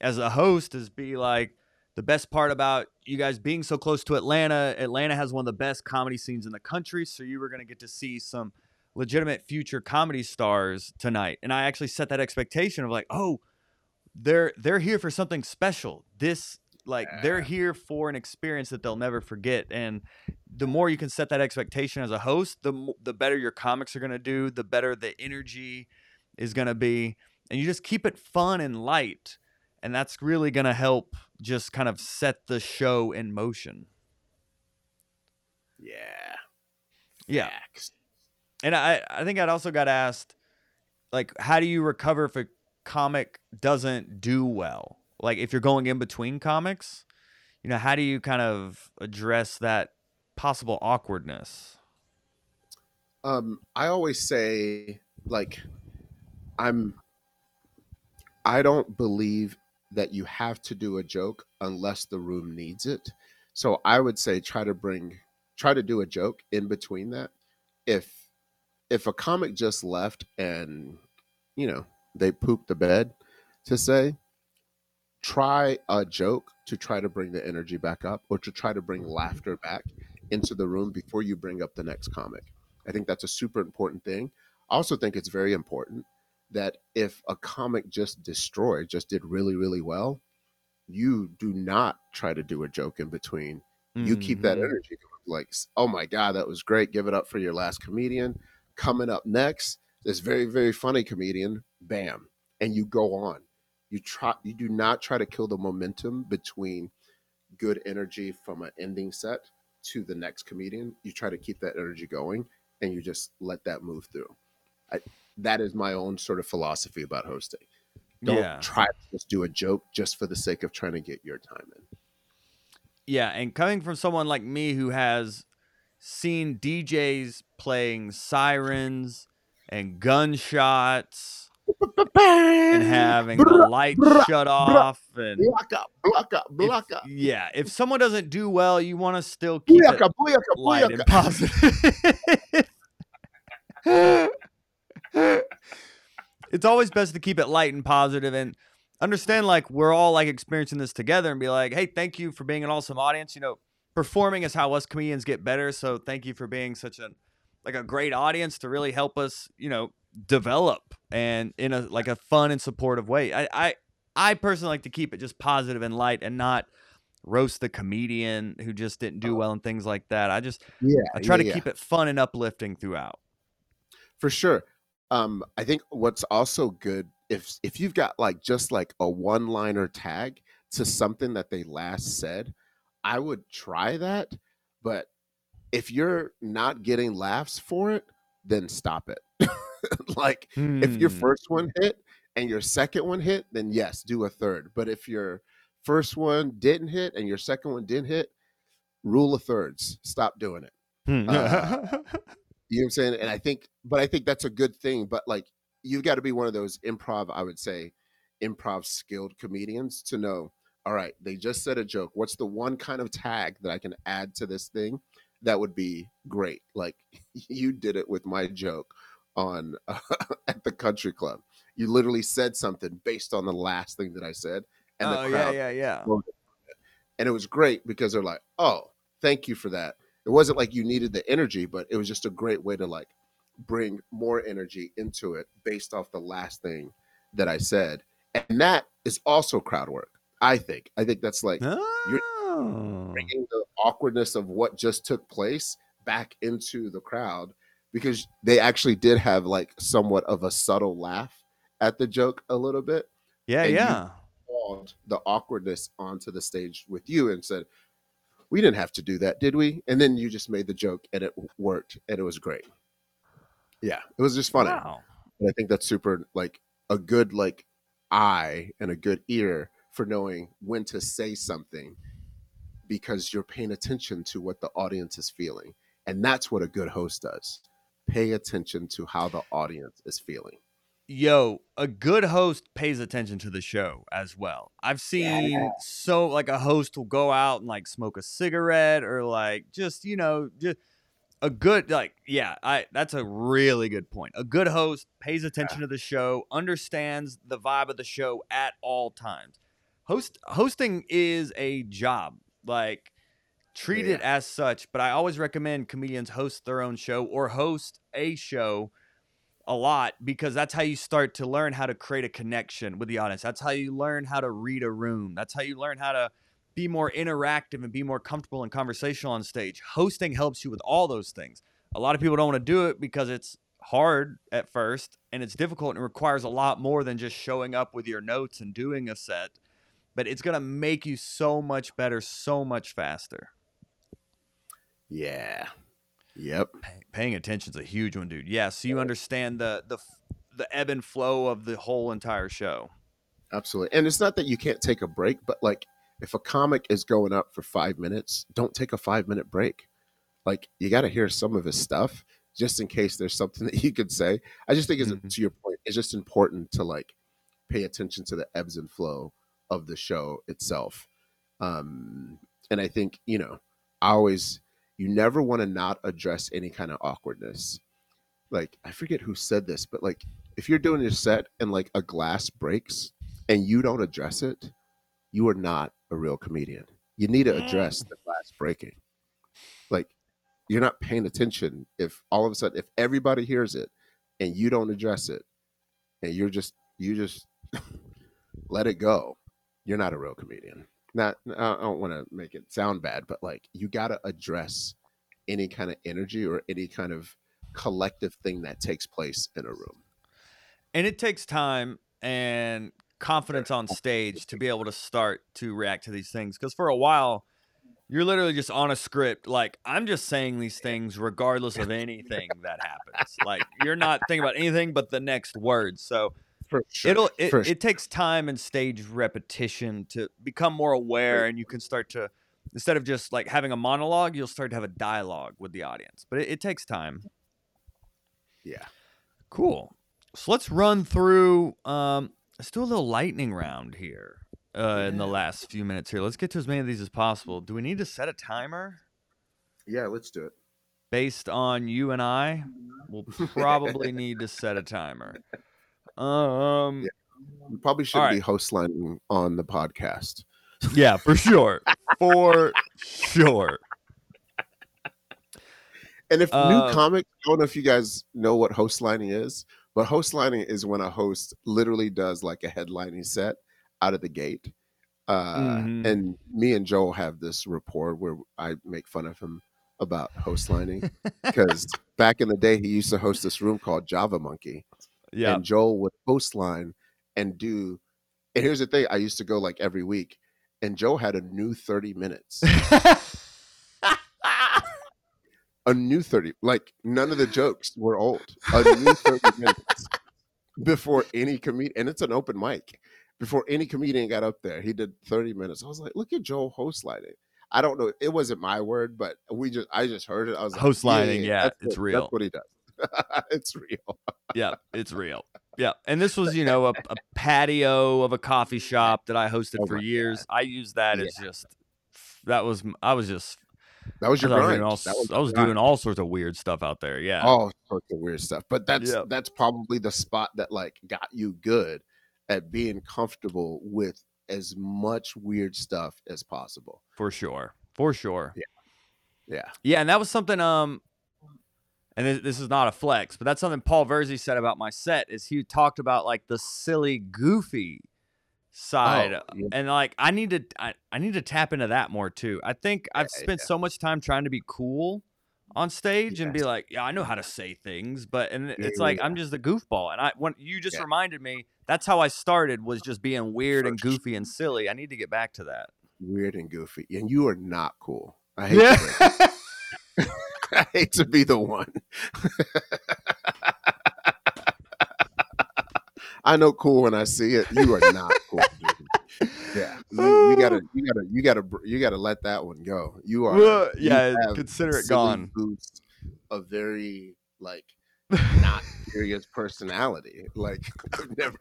as a host is be like the best part about you guys being so close to Atlanta. Atlanta has one of the best comedy scenes in the country, so you were going to get to see some legitimate future comedy stars tonight. And I actually set that expectation of like, oh, they're they're here for something special. This like they're here for an experience that they'll never forget. And the more you can set that expectation as a host, the the better your comics are going to do, the better the energy is going to be. And you just keep it fun and light. And that's really going to help just kind of set the show in motion. yeah. Yeah. Facts. And I, I think I'd also got asked, like, how do you recover if a comic doesn't do well? Like, if you're going in between comics, you know, how do you kind of address that possible awkwardness? Um, I always say, like, I'm, I don't believe that you have to do a joke unless the room needs it. So I would say try to bring, try to do a joke in between that. If, if a comic just left and, you know, they pooped the bed to say, try a joke to try to bring the energy back up or to try to bring mm-hmm. laughter back into the room before you bring up the next comic. I think that's a super important thing. I also think it's very important that if a comic just destroyed, just did really, really well, you do not try to do a joke in between. You keep that Mhm. energy going. Like, oh my God, that was great. Give it up for your last comedian. Coming up next, this very, very funny comedian, bam. And you go on. You try you do not try to kill the momentum between good energy from an ending set to the next comedian. You try to keep that energy going and you just let that move through. I, that is my own sort of philosophy about hosting. Don't Yeah. try to just do a joke just for the sake of trying to get your time in. Yeah, and coming from someone like me who has seen DJs playing sirens and gunshots and having the light shut off and block up, block up, block up. yeah, if someone doesn't do well, you want to still keep it light and positive. it's always best to keep it light and positive and understand like we're all like experiencing this together and be like, hey, thank you for being an awesome audience. You know, performing is how us comedians get better. So thank you for being such a like a great audience to really help us, you know, develop and in a like a fun and supportive way. I I, I personally like to keep it just positive and light and not roast the comedian who just didn't do oh. well and things like that. I just Yeah, I try yeah, to yeah. keep it fun and uplifting throughout. for sure. Um, I think what's also good if if you've got like just like a one liner tag to something that they last said, I would try that. But if you're not getting laughs for it, then stop it. like if your Hmm. first one hit and your second one hit, then yes, do a third. But if your first one didn't hit and your second one didn't hit, rule of thirds. Stop doing it. Hmm. uh, You know what I'm saying? And I think, but I think that's a good thing. But like, you've got to be one of those improv, I would say, improv skilled comedians to know, all right, they just said a joke. What's the one kind of tag that I can add to this thing that would be great? Like, you did it with my joke on at the country club. You literally said something based on the last thing that I said. And the oh crowd yeah, yeah, yeah. and it was great because they're like, "Oh, thank you for that." It wasn't like you needed the energy, but it was just a great way to like bring more energy into it based off the last thing that I said, and that is also crowd work. I think. I think that's like Oh. bringing the awkwardness of what just took place back into the crowd because they actually did have like somewhat of a subtle laugh at the joke a little bit Yeah, yeah. called the awkwardness onto the stage with you and said, "We didn't have to do that, did we?" And then you just made the joke, and it worked, and it was great. Yeah, it was just funny. Wow. And I think that's super like a good like eye and a good ear for knowing when to say something because you're paying attention to what the audience is feeling, and that's what a good host does. Pay attention to how the audience is feeling. Yo, a good host pays attention to the show as well. I've seen so like a host will go out and like smoke a cigarette or like just, you know, just a good like yeah, I that's a really good point. A good host pays attention to the show, understands the vibe of the show at all times. Host hosting is a job. Like treat it as such, but I always recommend comedians host their own show or host a show a lot because that's how you start to learn how to create a connection with the audience. That's how you learn how to read a room. That's how you learn how to be more interactive and be more comfortable and conversational on stage. Hosting helps you with all those things. A lot of people don't want to do it because it's hard at first and it's difficult and requires a lot more than just showing up with your notes and doing a set. But it's going to make you so much better, so much faster. Yeah. Yep. Pay- paying attention is a huge one, dude. Yeah, so you understand the the the ebb and flow of the whole entire show. Absolutely. And it's not that you can't take a break, but like if a comic is going up for five minutes, don't take a five minute break. Like you got to hear some of his stuff just in case there's something that you could say. I just think, it's, Mhm. to your point, it's just important to like pay attention to the ebbs and flow of the show itself. Um, and I think, you know, I always, you never want to not address any kind of awkwardness. Like, I forget who said this, but like, if you're doing your set and like a glass breaks and you don't address it, you are not a real comedian. You need to mm. address the glass breaking. Like, you're not paying attention if all of a sudden, if everybody hears it and you don't address it and you're just, you just let it go, you're not a real comedian. Not, I don't want to make it sound bad, but like, you got to address any kind of energy or any kind of collective thing that takes place in a room. And it takes time and confidence on stage to be able to start to react to these things because for a while you're literally just on a script like i'm just saying these things regardless of anything that happens like you're not thinking about anything but the next word so For sure. it'll it, For it takes time and stage repetition to become more aware and you can start to instead of just like having a monologue you'll start to have a dialogue with the audience but it, it takes time. Yeah. cool. So let's run through um let's do a little lightning round here uh in the last few minutes here. Let's get to as many of these as possible. Do we need to set a timer? Yeah, let's do it. based on you and i we'll probably need to set a timer um Yeah. We probably shouldn't right. be host lining on the podcast. Yeah, for sure. For sure. And if Uh, new comic, I don't know if you guys know what host lining is, but host lining is when a host literally does like a headlining set out of the gate. Uh, Mhm. And me and Joel have this rapport where I make fun of him about host lining because back in the day he used to host this room called Java Monkey, Yeah. and Joel would host line and do. And here's the thing: I used to go like every week, and Joe had a new thirty minutes. a new 30 like none of the jokes were old a new 30 minutes before any comedian and it's an open mic before any comedian got up there he did 30 minutes i was like look at joel host lining i don't know it wasn't my word but we just i just heard it i was like Host lining, yeah, that's it's what- real. that's what he does it's real yeah, it's real. Yeah, and this was, you know, a, a patio of a coffee shop that I hosted Oh for years. I used that as just that was I was just that was I your was, grind doing all, that was, I was grind. doing all sorts of weird stuff out there. Yeah. all sorts of weird stuff but that's Yeah. that's probably the spot that like got you good at being comfortable with as much weird stuff as possible for sure. For sure. Yeah. yeah Yeah, and that was something. Um, and this, is not a flex, but that's something Paul Verzi said about my set. Is he talked about like the silly, goofy side, Oh, yeah. and like I need to, I, I need to tap into that more too. I think I've spent yeah. so much time trying to be cool on stage and be like, yeah, I know how to say things, but and it's Yeah, like yeah. I'm just a goofball. And I when you just Yeah. reminded me, that's how I started was just being weird and goofy and silly. I need to get back to that. weird and goofy, and you are not cool. I hate, to, break it. I hate to be the one. I know cool when I see it. You are not cool. dude. Yeah, you, you gotta, you gotta, you gotta, you gotta let that one go. You are, Well, yeah, have consider it gone. goose, a very like not serious personality. Like I've never,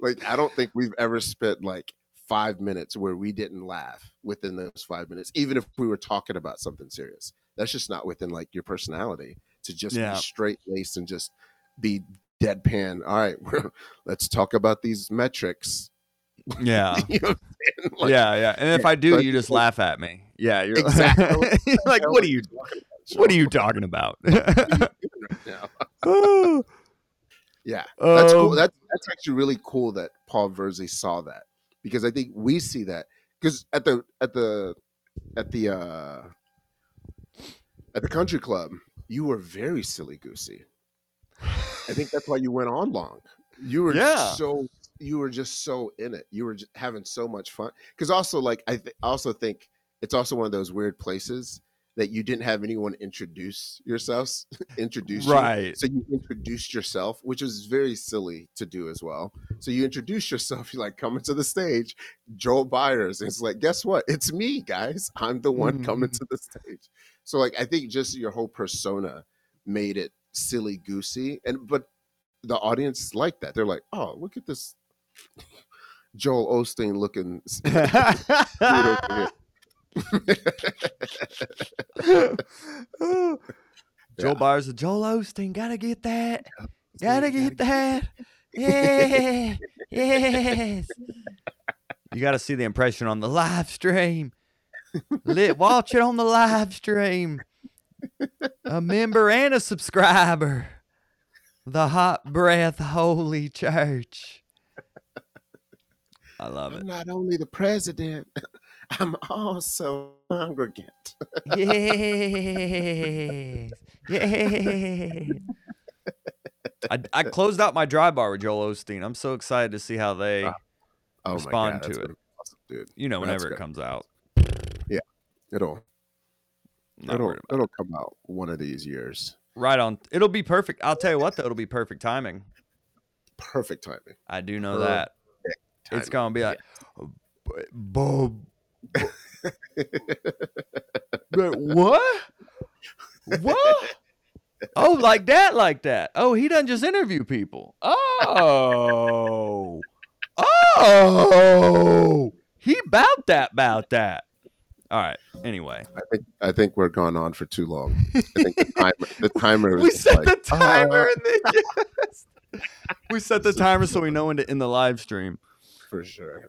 like I don't think we've ever spent like five minutes where we didn't laugh within those five minutes, even if we were talking about something serious. That's just not within like your personality to just Yeah. be straight laced and just be deadpan. All right, we're, let's talk about these metrics. Yeah. You know what I'm saying? Like, yeah, yeah. And if I do, you just laugh at me. Yeah, you're Exactly. like, what are you? talking about, What are you talking about? Oh, Yeah, that's cool. That's that's actually really cool that Paul Verzi saw that because I think we see that because at the at the at the uh at the country club you were very silly goosey. I think that's why you went on long. You were Yeah. so you were just so in it. You were having so much fun. Because also, like I th- also think it's also one of those weird places that you didn't have anyone introduce yourselves, introduce you. right. So you introduced yourself, which was very silly to do as well. So you introduce yourself, you're like coming to the stage, Joel Byers. It's like, guess what? It's me, guys. I'm the one coming Mhm. to the stage. So like I think just your whole persona made it silly goosey. And but the audience liked that. They're like, oh, look at this Joel Osteen looking Joel Yeah. Byers and Joel Osteen, gotta get that. Gotta get that. Yeah. Yes. You gotta see the impression on the live stream. Lit, watch it on the live stream. A member and a subscriber. The Hot Breath Holy Church. I love it. I'm not only the president, I'm also congregant. Yes. Yes. I, I closed out my dry bar with Joel Osteen. I'm so excited to see how they, Ah, Oh Respond my God, to it. awesome, dude. you know, whenever it comes out. Yeah, It'll Not it'll it'll come out one of these years. Right on. It'll be perfect. I'll tell you what, though, it'll be perfect timing. Perfect timing. I do know Perfect that. It's gonna be like, Bob. What? What? Oh, like that, like that. Oh, he doesn't just interview people. Oh, oh, he bout that, bout that. All right. Anyway, I think I think we're gone on for too long. I think the timer the timer we set like, the timer uh, and then yes. we set the timer so we know when to end the live stream. for sure.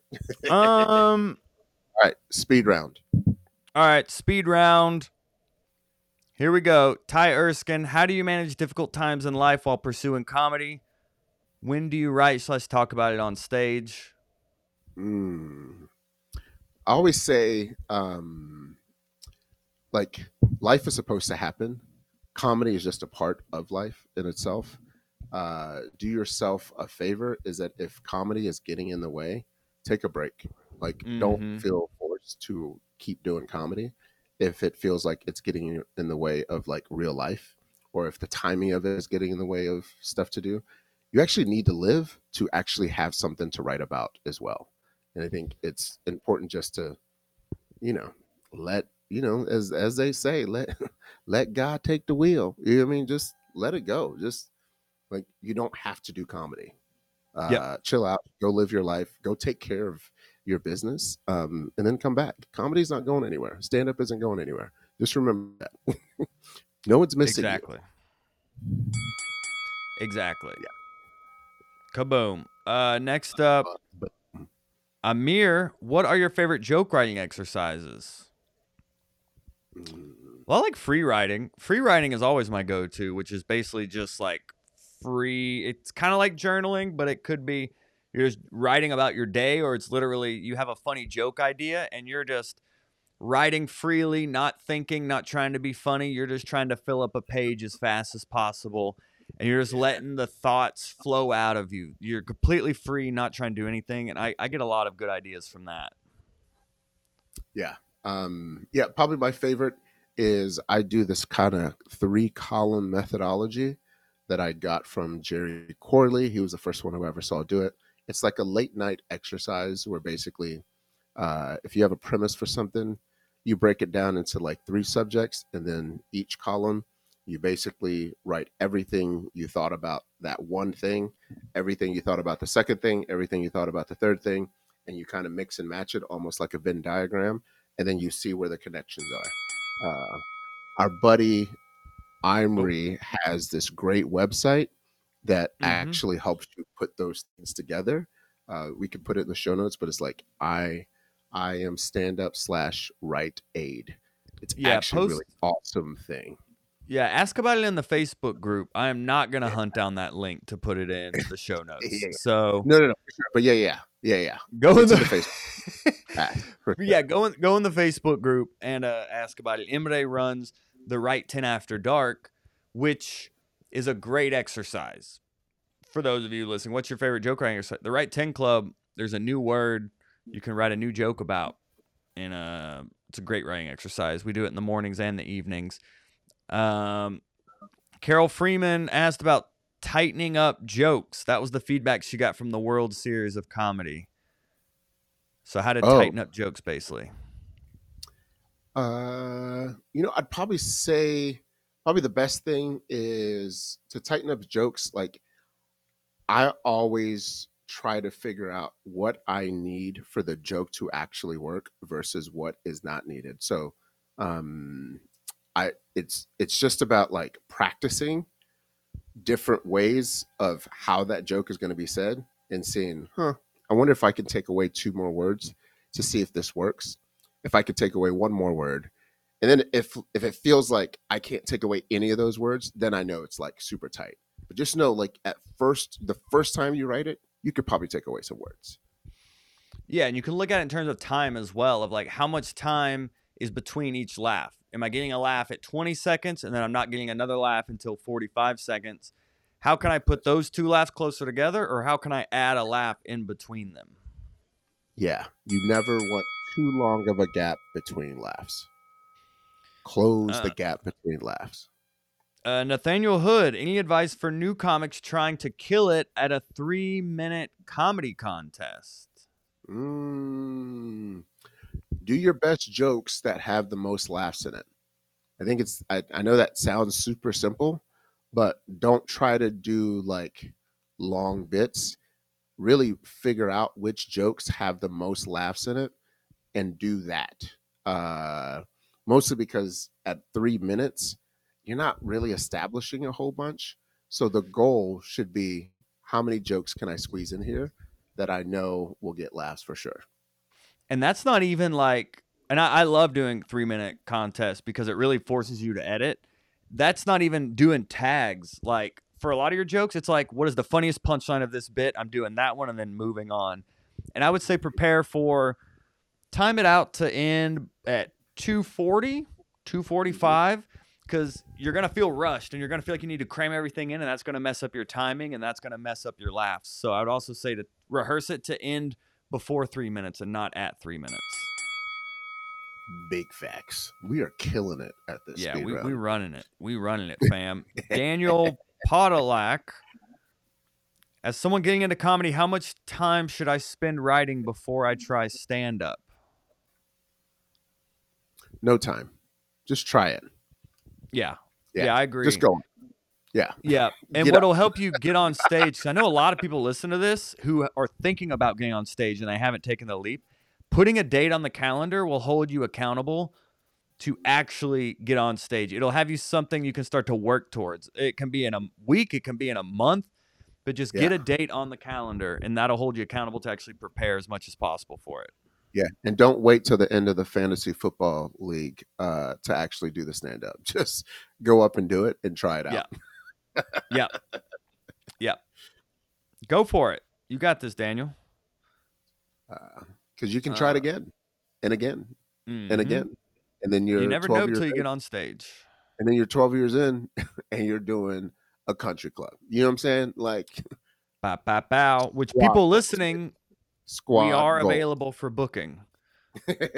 Um. All right, speed round. All right, speed round. Here we go. Ty Erskine, how do you manage difficult times in life while pursuing comedy? When do you write slash talk about it on stage? Mm. I always say, um, like, life is supposed to happen. Comedy is just a part of life in itself. Uh, do yourself a favor is that if comedy is getting in the way, take a break. Like, don't Mhm. feel forced to keep doing comedy if it feels like it's getting in the way of like real life or if the timing of it is getting in the way of stuff to do. You actually need to live to actually have something to write about as well. And I think it's important just to, you know, let you know, as as they say, let let God take the wheel. You know what I mean? Just let it go. Just like you don't have to do comedy. Uh, Yep. Chill out, go live your life, go take care of your business, um, and then come back. Comedy's not going anywhere. Stand up isn't going anywhere. Just remember that. no one's missing you. Exactly. Exactly. Kaboom. Uh, next up, Amir, what are your favorite joke writing exercises? mm, Well, I like free writing. Free writing is always my go to, which is basically just like free. It's kind of like journaling, but it could be you're just writing about your day, or it's literally you have a funny joke idea and you're just writing freely, not thinking, not trying to be funny. You're just trying to fill up a page as fast as possible. And you're just letting the thoughts flow out of you. You're completely free, not trying to do anything. And I, I get a lot of good ideas from that. yeah, um, yeah. Probably my favorite is I do this kind of three column methodology that I got from Jerry Corley. He was the first one who ever saw do it. It's like a late night exercise where basically, uh, if you have a premise for something, you break it down into like three subjects, and then each column you basically write everything you thought about that one thing, everything you thought about the second thing, everything you thought about the third thing, and you kind of mix and match it almost like a Venn diagram, and then you see where the connections are. Uh, our buddy Imri has this great website that Mhm. actually helps you put those things together. Uh, we can put it in the show notes, but it's like I I am stand up slash write aid. It's Yeah, actually a post- really awesome thing. Yeah, ask about it in the Facebook group. I am not going to hunt down that link to put it in the show notes. Yeah. So No, no, no, sure. But yeah, yeah, yeah, yeah. go in the, the Facebook. For yeah, go in go in the Facebook group and uh, ask about it. Emre runs the Write 10 After Dark, which is a great exercise. For those of you listening, what's your favorite joke writing exercise? The Write 10 Club. There's a new word you can write a new joke about, and uh, it's a great writing exercise. We do it in the mornings and the evenings. Um, Carol Freeman asked about tightening up jokes. That was the feedback she got from the World Series of Comedy. So how to Oh. tighten up jokes, basically. Uh, you know, I'd probably say probably the best thing is to tighten up jokes. Like, I always try to figure out what I need for the joke to actually work versus what is not needed. So, um, I it's it's just about like practicing different ways of how that joke is going to be said and seeing, huh, I wonder if I can take away two more words to see if this works. If I could take away one more word, and then if if it feels like I can't take away any of those words, then I know it's like super tight. But just know, like at first, the first time you write it, you could probably take away some words. Yeah, and you can look at it in terms of time as well, of like how much time is between each laugh. Am I getting a laugh at 20 seconds and then I'm not getting another laugh until 45 seconds? How can I put those two laughs closer together or how can I add a laugh in between them? Yeah, you never want too long of a gap between laughs. Close the Uh, gap between laughs. Uh, Nathaniel Hood, any advice for new comics trying to kill it at a three minute comedy contest? Mm, do your best jokes that have the most laughs in it. I think it's. I, I know that sounds super simple, but don't try to do like long bits. Really figure out which jokes have the most laughs in it, and do that. Uh, mostly because at three minutes, you're not really establishing a whole bunch. So the goal should be how many jokes can I squeeze in here that I know will get laughs for sure. And that's not even like and I, I love doing three minute contests because it really forces you to edit. That's not even doing tags. Like for a lot of your jokes, it's like, what is the funniest punchline of this bit? I'm doing that one and then moving on. And I would say prepare for time it out to end at 240, 245 because you're going to feel rushed and you're going to feel like you need to cram everything in and that's going to mess up your timing and that's going to mess up your laughs. So I would also say to rehearse it to end before 3 minutes and not at 3 minutes. Big facts. We are killing it at this. Yeah, we round. we running it. We running it, fam. Daniel Podolak. As someone getting into comedy, how much time should I spend writing before I try stand up? No time. Just try it. Yeah. Yeah, yeah. I agree. Just go. Yeah. Yeah. And what'll help you get on stage, I know a lot of people listen to this who are thinking about getting on stage and they haven't taken the leap. Putting a date on the calendar will hold you accountable to actually get on stage. It'll have you something you can start to work towards. It can be in a week, it can be in a month, but just get a date on the calendar and that'll hold you accountable to actually prepare as much as possible for it. Yeah, and don't wait till the end of the fantasy football league uh, to actually do the stand up. Just go up and do it and try it out. Yeah. Yeah, go for it. You got this, Daniel. Because you can try it Uh, again and again and Mhm. again, and then you're You never know until you get on stage. and then you're 12 years in, and you're doing a country club. You know what I'm saying? Like Bow, bow, bow. Which Squad people listening, squad. we are goal. available for booking.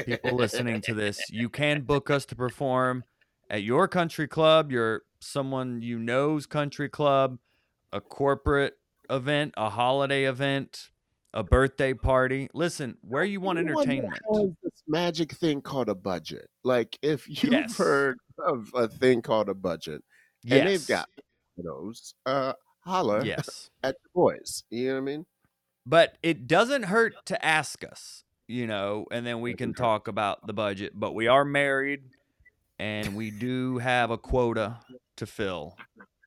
People listening to this, you can book us to perform at your country club, your someone you know's country club, a corporate event, a holiday event, a birthday party. Listen, where you want Everyone entertainment. this magic thing called a budget. Like if you've Yes. heard of a thing called a budget, Yes. and they've got those, uh, holler Yes. at the boys. You know what I mean? But it doesn't hurt to ask us, you know, and then we can talk about the budget. But we are married and we do have a quota to fill.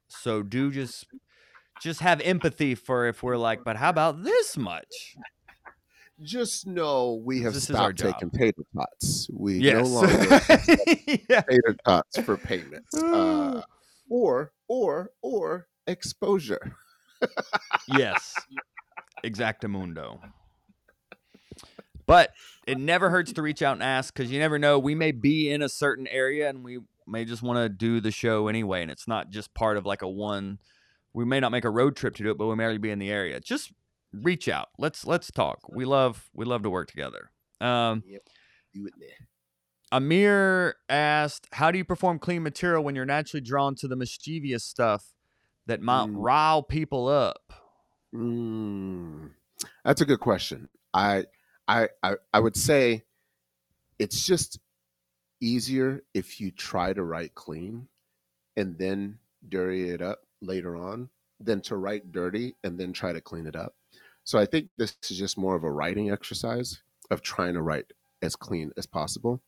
So do just just have empathy for if we're like, but how about this much? Just know we have This stopped taking tater tots. We no Yes. longer yeah. tater tots for payments, uh, or or or exposure. Yes. Exactamundo. But it never hurts to reach out and ask because you never know. We may be in a certain area and we may just want to do the show anyway. And it's not just part of like a one. We may not make a road trip to do it, but we may already be in the area. Just reach out. Let's let's talk. We love we love to work together. Um, Do it there. Amir asked, "How do you perform clean material when you're naturally drawn to the mischievous stuff that might Mm. rile people up?" Mm, that's a good question. I, I, I, I would say it's just easier if you try to write clean and then dirty it up later on than to write dirty and then try to clean it up. So I think this is just more of a writing exercise of trying to write as clean as possible.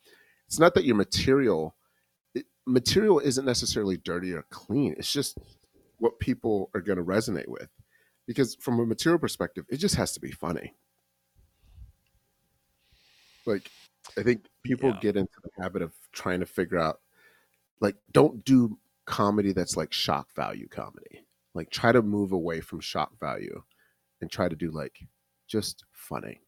It's not that your material material isn't necessarily dirty or clean. It's just what people are going to resonate with because from a material perspective, it just has to be funny. Like, I think people Yeah. get into the habit of trying to figure out, like, don't do comedy that's like shock value comedy. Like, try to move away from shock value and try to do like just funny.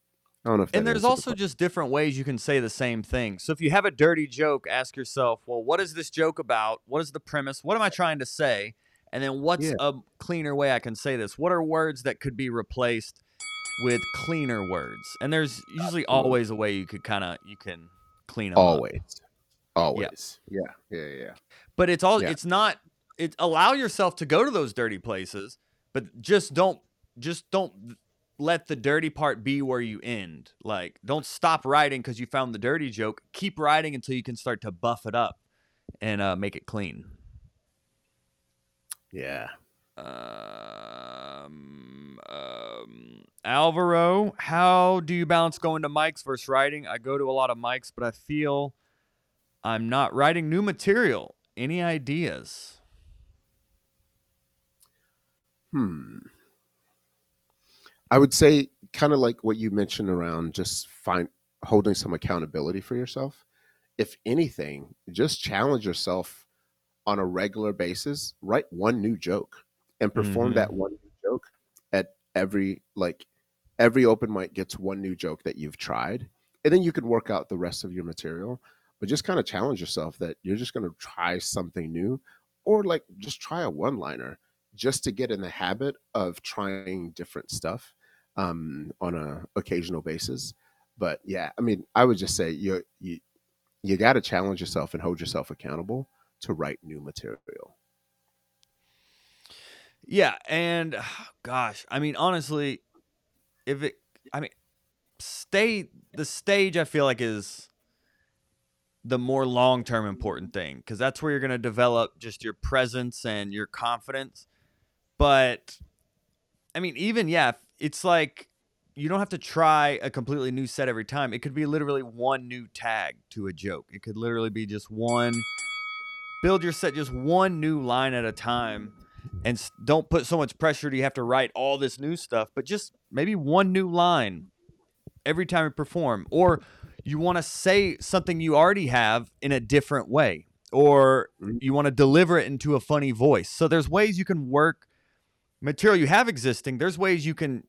I don't know if And there's answered the also just different ways you can say the same thing. So if you have a dirty joke, ask yourself, well, what is this joke about? What is the premise? What am I trying to say? And then what's Yeah. a cleaner way I can say this? What are words that could be replaced with cleaner words? And there's usually always a way you could kind of you can clean them up. always, always, yeah, yeah, yeah. But it's all Yeah. it's not it allow yourself to go to those dirty places, but just don't just don't let the dirty part be where you end. Like don't stop writing cuz you found the dirty joke. Keep writing until you can start to buff it up and uh, make it clean. Yeah. Um, um, Alvaro, how do you balance going to mics versus writing? I go to a lot of mics, but I feel I'm not writing new material. Any ideas? Hmm. I would say kind of like what you mentioned around just find holding some accountability for yourself. If anything, just challenge yourself on a regular basis. Write one new joke and perform Mhm. that one new joke at every like every open mic gets one new joke that you've tried, and then you can work out the rest of your material. But just kind of challenge yourself that you're just going to try something new, or like just try a one liner just to get in the habit of trying different stuff um, on a occasional basis. But yeah, I mean, I would just say you you you got to challenge yourself and hold yourself accountable to write new material. Yeah, and gosh, I mean, honestly, if it, I mean, stay the stage. I feel like is the more long term important thing because that's where you're going to develop just your presence and your confidence. But I mean, even yeah, it's like you don't have to try a completely new set every time. It could be literally one new tag to a joke. It could literally be just one. Build your set just one new line at a time and don't put so much pressure to you have to write all this new stuff, but just maybe one new line every time you perform, or you want to say something you already have in a different way, or Mhm. you want to deliver it into a funny voice. So there's ways you can work material you have existing. There's ways you can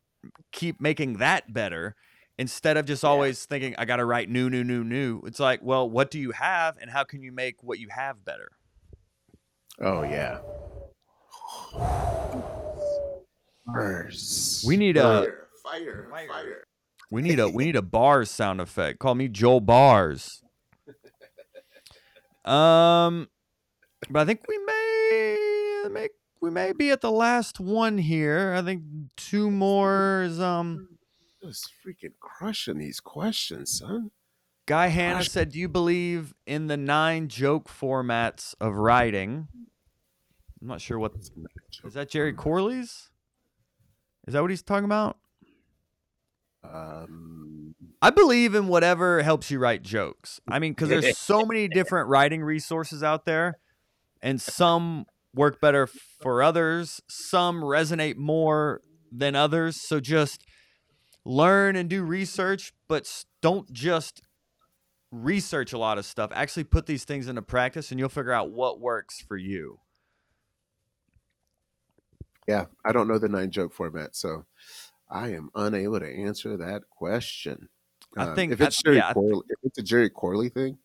keep making that better instead of just Yeah. always thinking I got to write new, new, new, new. It's like, well, what do you have, and how can you make what you have better? Oh yeah. Bars. We need a- fire, fire, Fire. fire. We need a we need a bars sound effect. Call me Joel Bars. Um, but I think we may make we may be at the last one here. I think two more is um. Just freaking crushing these questions, son. Guy Hanna Gosh. said, "Do you believe in the nine joke formats of writing?" I'm not sure what is that. Jerry Corley's? Is that what he's talking about? Um, I believe in whatever helps you write jokes. I mean, because there's so many different writing resources out there, and some work better for others. Some resonate more than others. So just learn and do research, but don't just research a lot of stuff. Actually, put these things into practice, and you'll figure out what works for you. yeah, I don't know the nine joke format, so I am unable to answer that question. I Um, think- if I- it's Jerry yeah, Corley, if it's a Jerry Corley thing,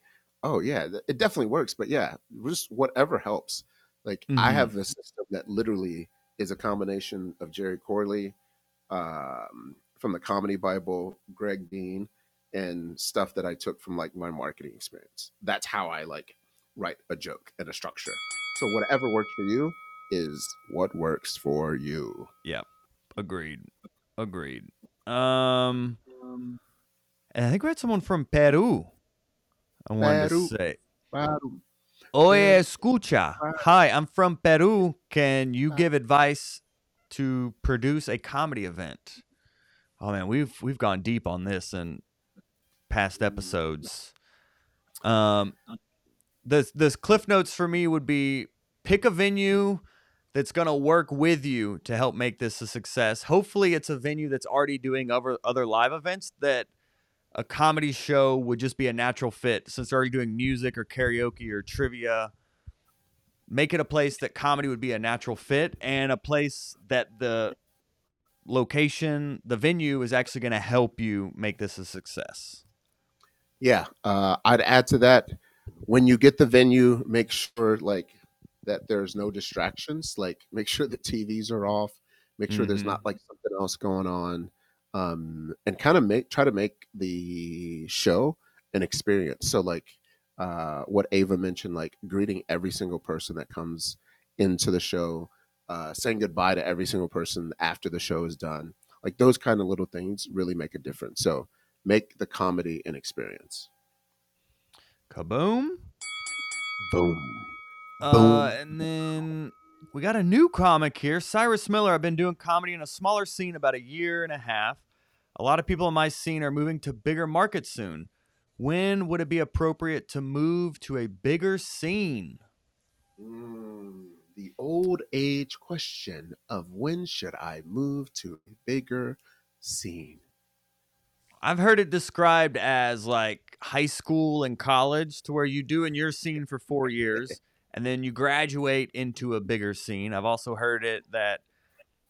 oh yeah, it definitely works. But yeah, just whatever helps. Like I Mhm. have a system that literally is a combination of Jerry Corley, um, from the Comedy Bible, Greg Dean, and stuff that I took from like my marketing experience. That's how I like write a joke and a structure. So whatever works for you is what works for you. Yeah. Agreed. Agreed. Um, and I think we had someone from Peru. I wanted Peru. to say. Wow. Oye, Yeah. escucha. Hi, I'm from Peru. Can you give advice to produce a comedy event? Oh man, we've we've gone deep on this in past episodes. Um, this this cliff notes for me would be pick a venue that's gonna work with you to help make this a success. Hopefully, it's a venue that's already doing other other live events that a comedy show would just be a natural fit since they're already doing music or karaoke or trivia. Make it a place that comedy would be a natural fit and a place that the location, the venue is actually going to help you make this a success. Yeah, uh, I'd add to that when you get the venue, make sure like that there's no distractions. Like make sure the TVs are off. Make sure there's Mhm. not like something else going on, um, and kind of make try to make the show an experience. So like uh, what Ava mentioned, like greeting every single person that comes into the show, uh, saying goodbye to every single person after the show is done. Like those kind of little things really make a difference. So make the comedy an experience. Kaboom. Boom. Uh, and then we got a new comic here. Cyrus Miller. I've been doing comedy in a smaller scene about a year and a half. A lot of people in my scene are moving to bigger markets soon. When would it be appropriate to move to a bigger scene? Mm, the old age question of when should I move to a bigger scene? I've heard it described as like high school and college, to where you do in your scene for four years, and then you graduate into a bigger scene. I've also heard it that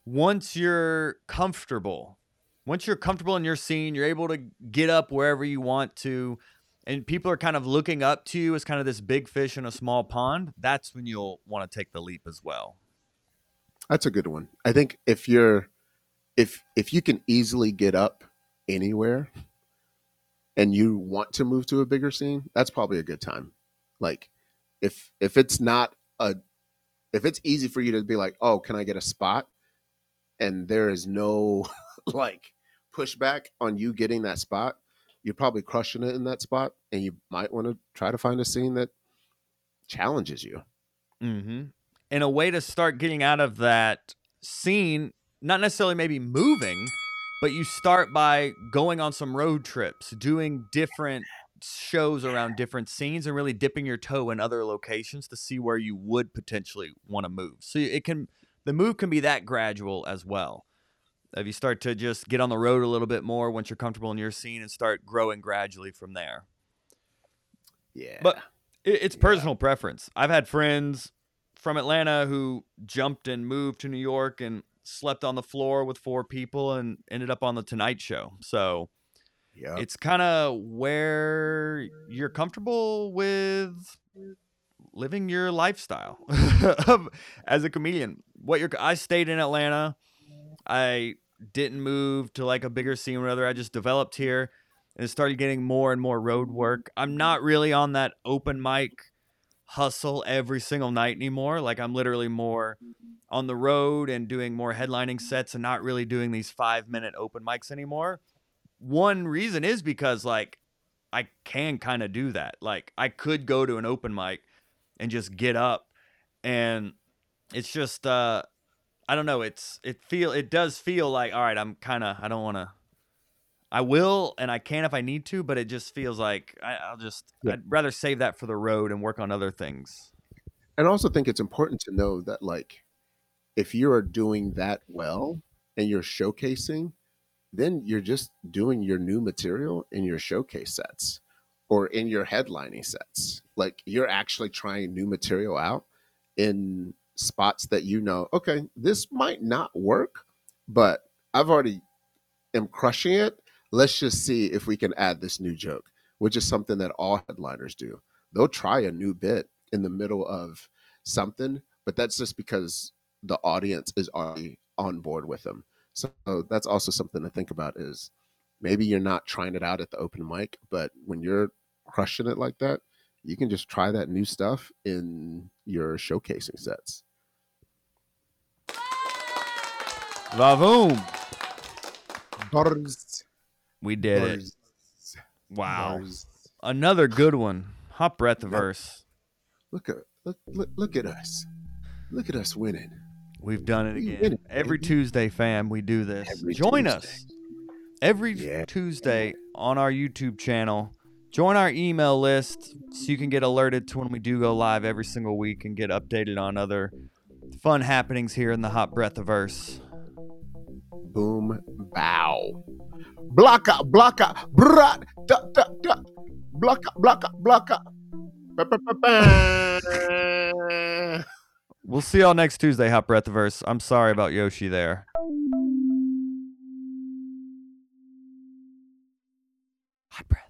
once you're comfortable, once you're comfortable in your scene, you're able to get up wherever you want to, and people are kind of looking up to you as kind of this big fish in a small pond. That's when you'll want to take the leap as well. That's a good one. I think if you're if if you can easily get up anywhere and you want to move to a bigger scene, that's probably a good time. Like if if it's not a if it's easy for you to be like, "Oh, can I get a spot?" and there is no like pushback on you getting that spot, you're probably crushing it in that spot and you might want to try to find a scene that challenges you. Mm-hmm. And a way to start getting out of that scene, not necessarily maybe moving, but you start by going on some road trips, doing different shows around different scenes and really dipping your toe in other locations to see where you would potentially want to move. So it can the move can be that gradual as well. If you start to just get on the road a little bit more once you're comfortable in your scene and start growing gradually from there. Yeah. But it, it's personal preference. I've had friends from Atlanta who jumped and moved to New York and slept on the floor with four people and ended up on the Tonight Show. So yeah. it's kind of where you're comfortable with living your lifestyle as a comedian. What you're I stayed in Atlanta. I didn't move to like a bigger scene or whatever. I just developed here and started getting more and more road work. I'm not really on that open mic hustle every single night anymore. Like I'm literally more on the road and doing more headlining sets and not really doing these 5 minute open mics anymore. One reason is because like I can kind of do that. Like I could go to an open mic and just get up and it's just uh I don't know, it's it feel it does feel like all right, I'm kind of I don't want to I will and I can if I need to, but it just feels like I, will just yeah. I'd rather save that for the road and work on other things. And I also think it's important to know that like if you are doing that well and you're showcasing, then you're just doing your new material in your showcase sets or in your headlining sets. Like you're actually trying new material out in spots that you know, okay, this might not work, but I've already am crushing it. Let's just see if we can add this new joke, which is something that all headliners do. They'll try a new bit in the middle of something, but that's just because the audience is already on board with them. So that's also something to think about is maybe you're not trying it out at the open mic, but when you're crushing it like that, you can just try that new stuff in your showcasing sets. Vavoom. Bars. We did Bars. it. Wow. Bars. Another good one. Hot breath of verse. Look at look, look look at us. Look at us winning. We've done it again. Every Tuesday, fam, we do this. Every Join Tuesday. us every yeah. Tuesday on our YouTube channel join our email list so you can get alerted to when we do go live every single week and get updated on other fun happenings here in the hot breath of verse. Boom, bow. Blocka, blocka, brat, da, da, da. Blocka, blocka, blocka. We'll see y'all next Tuesday, Hot Breath Verse. I'm sorry about Yoshi there. Hot Breath.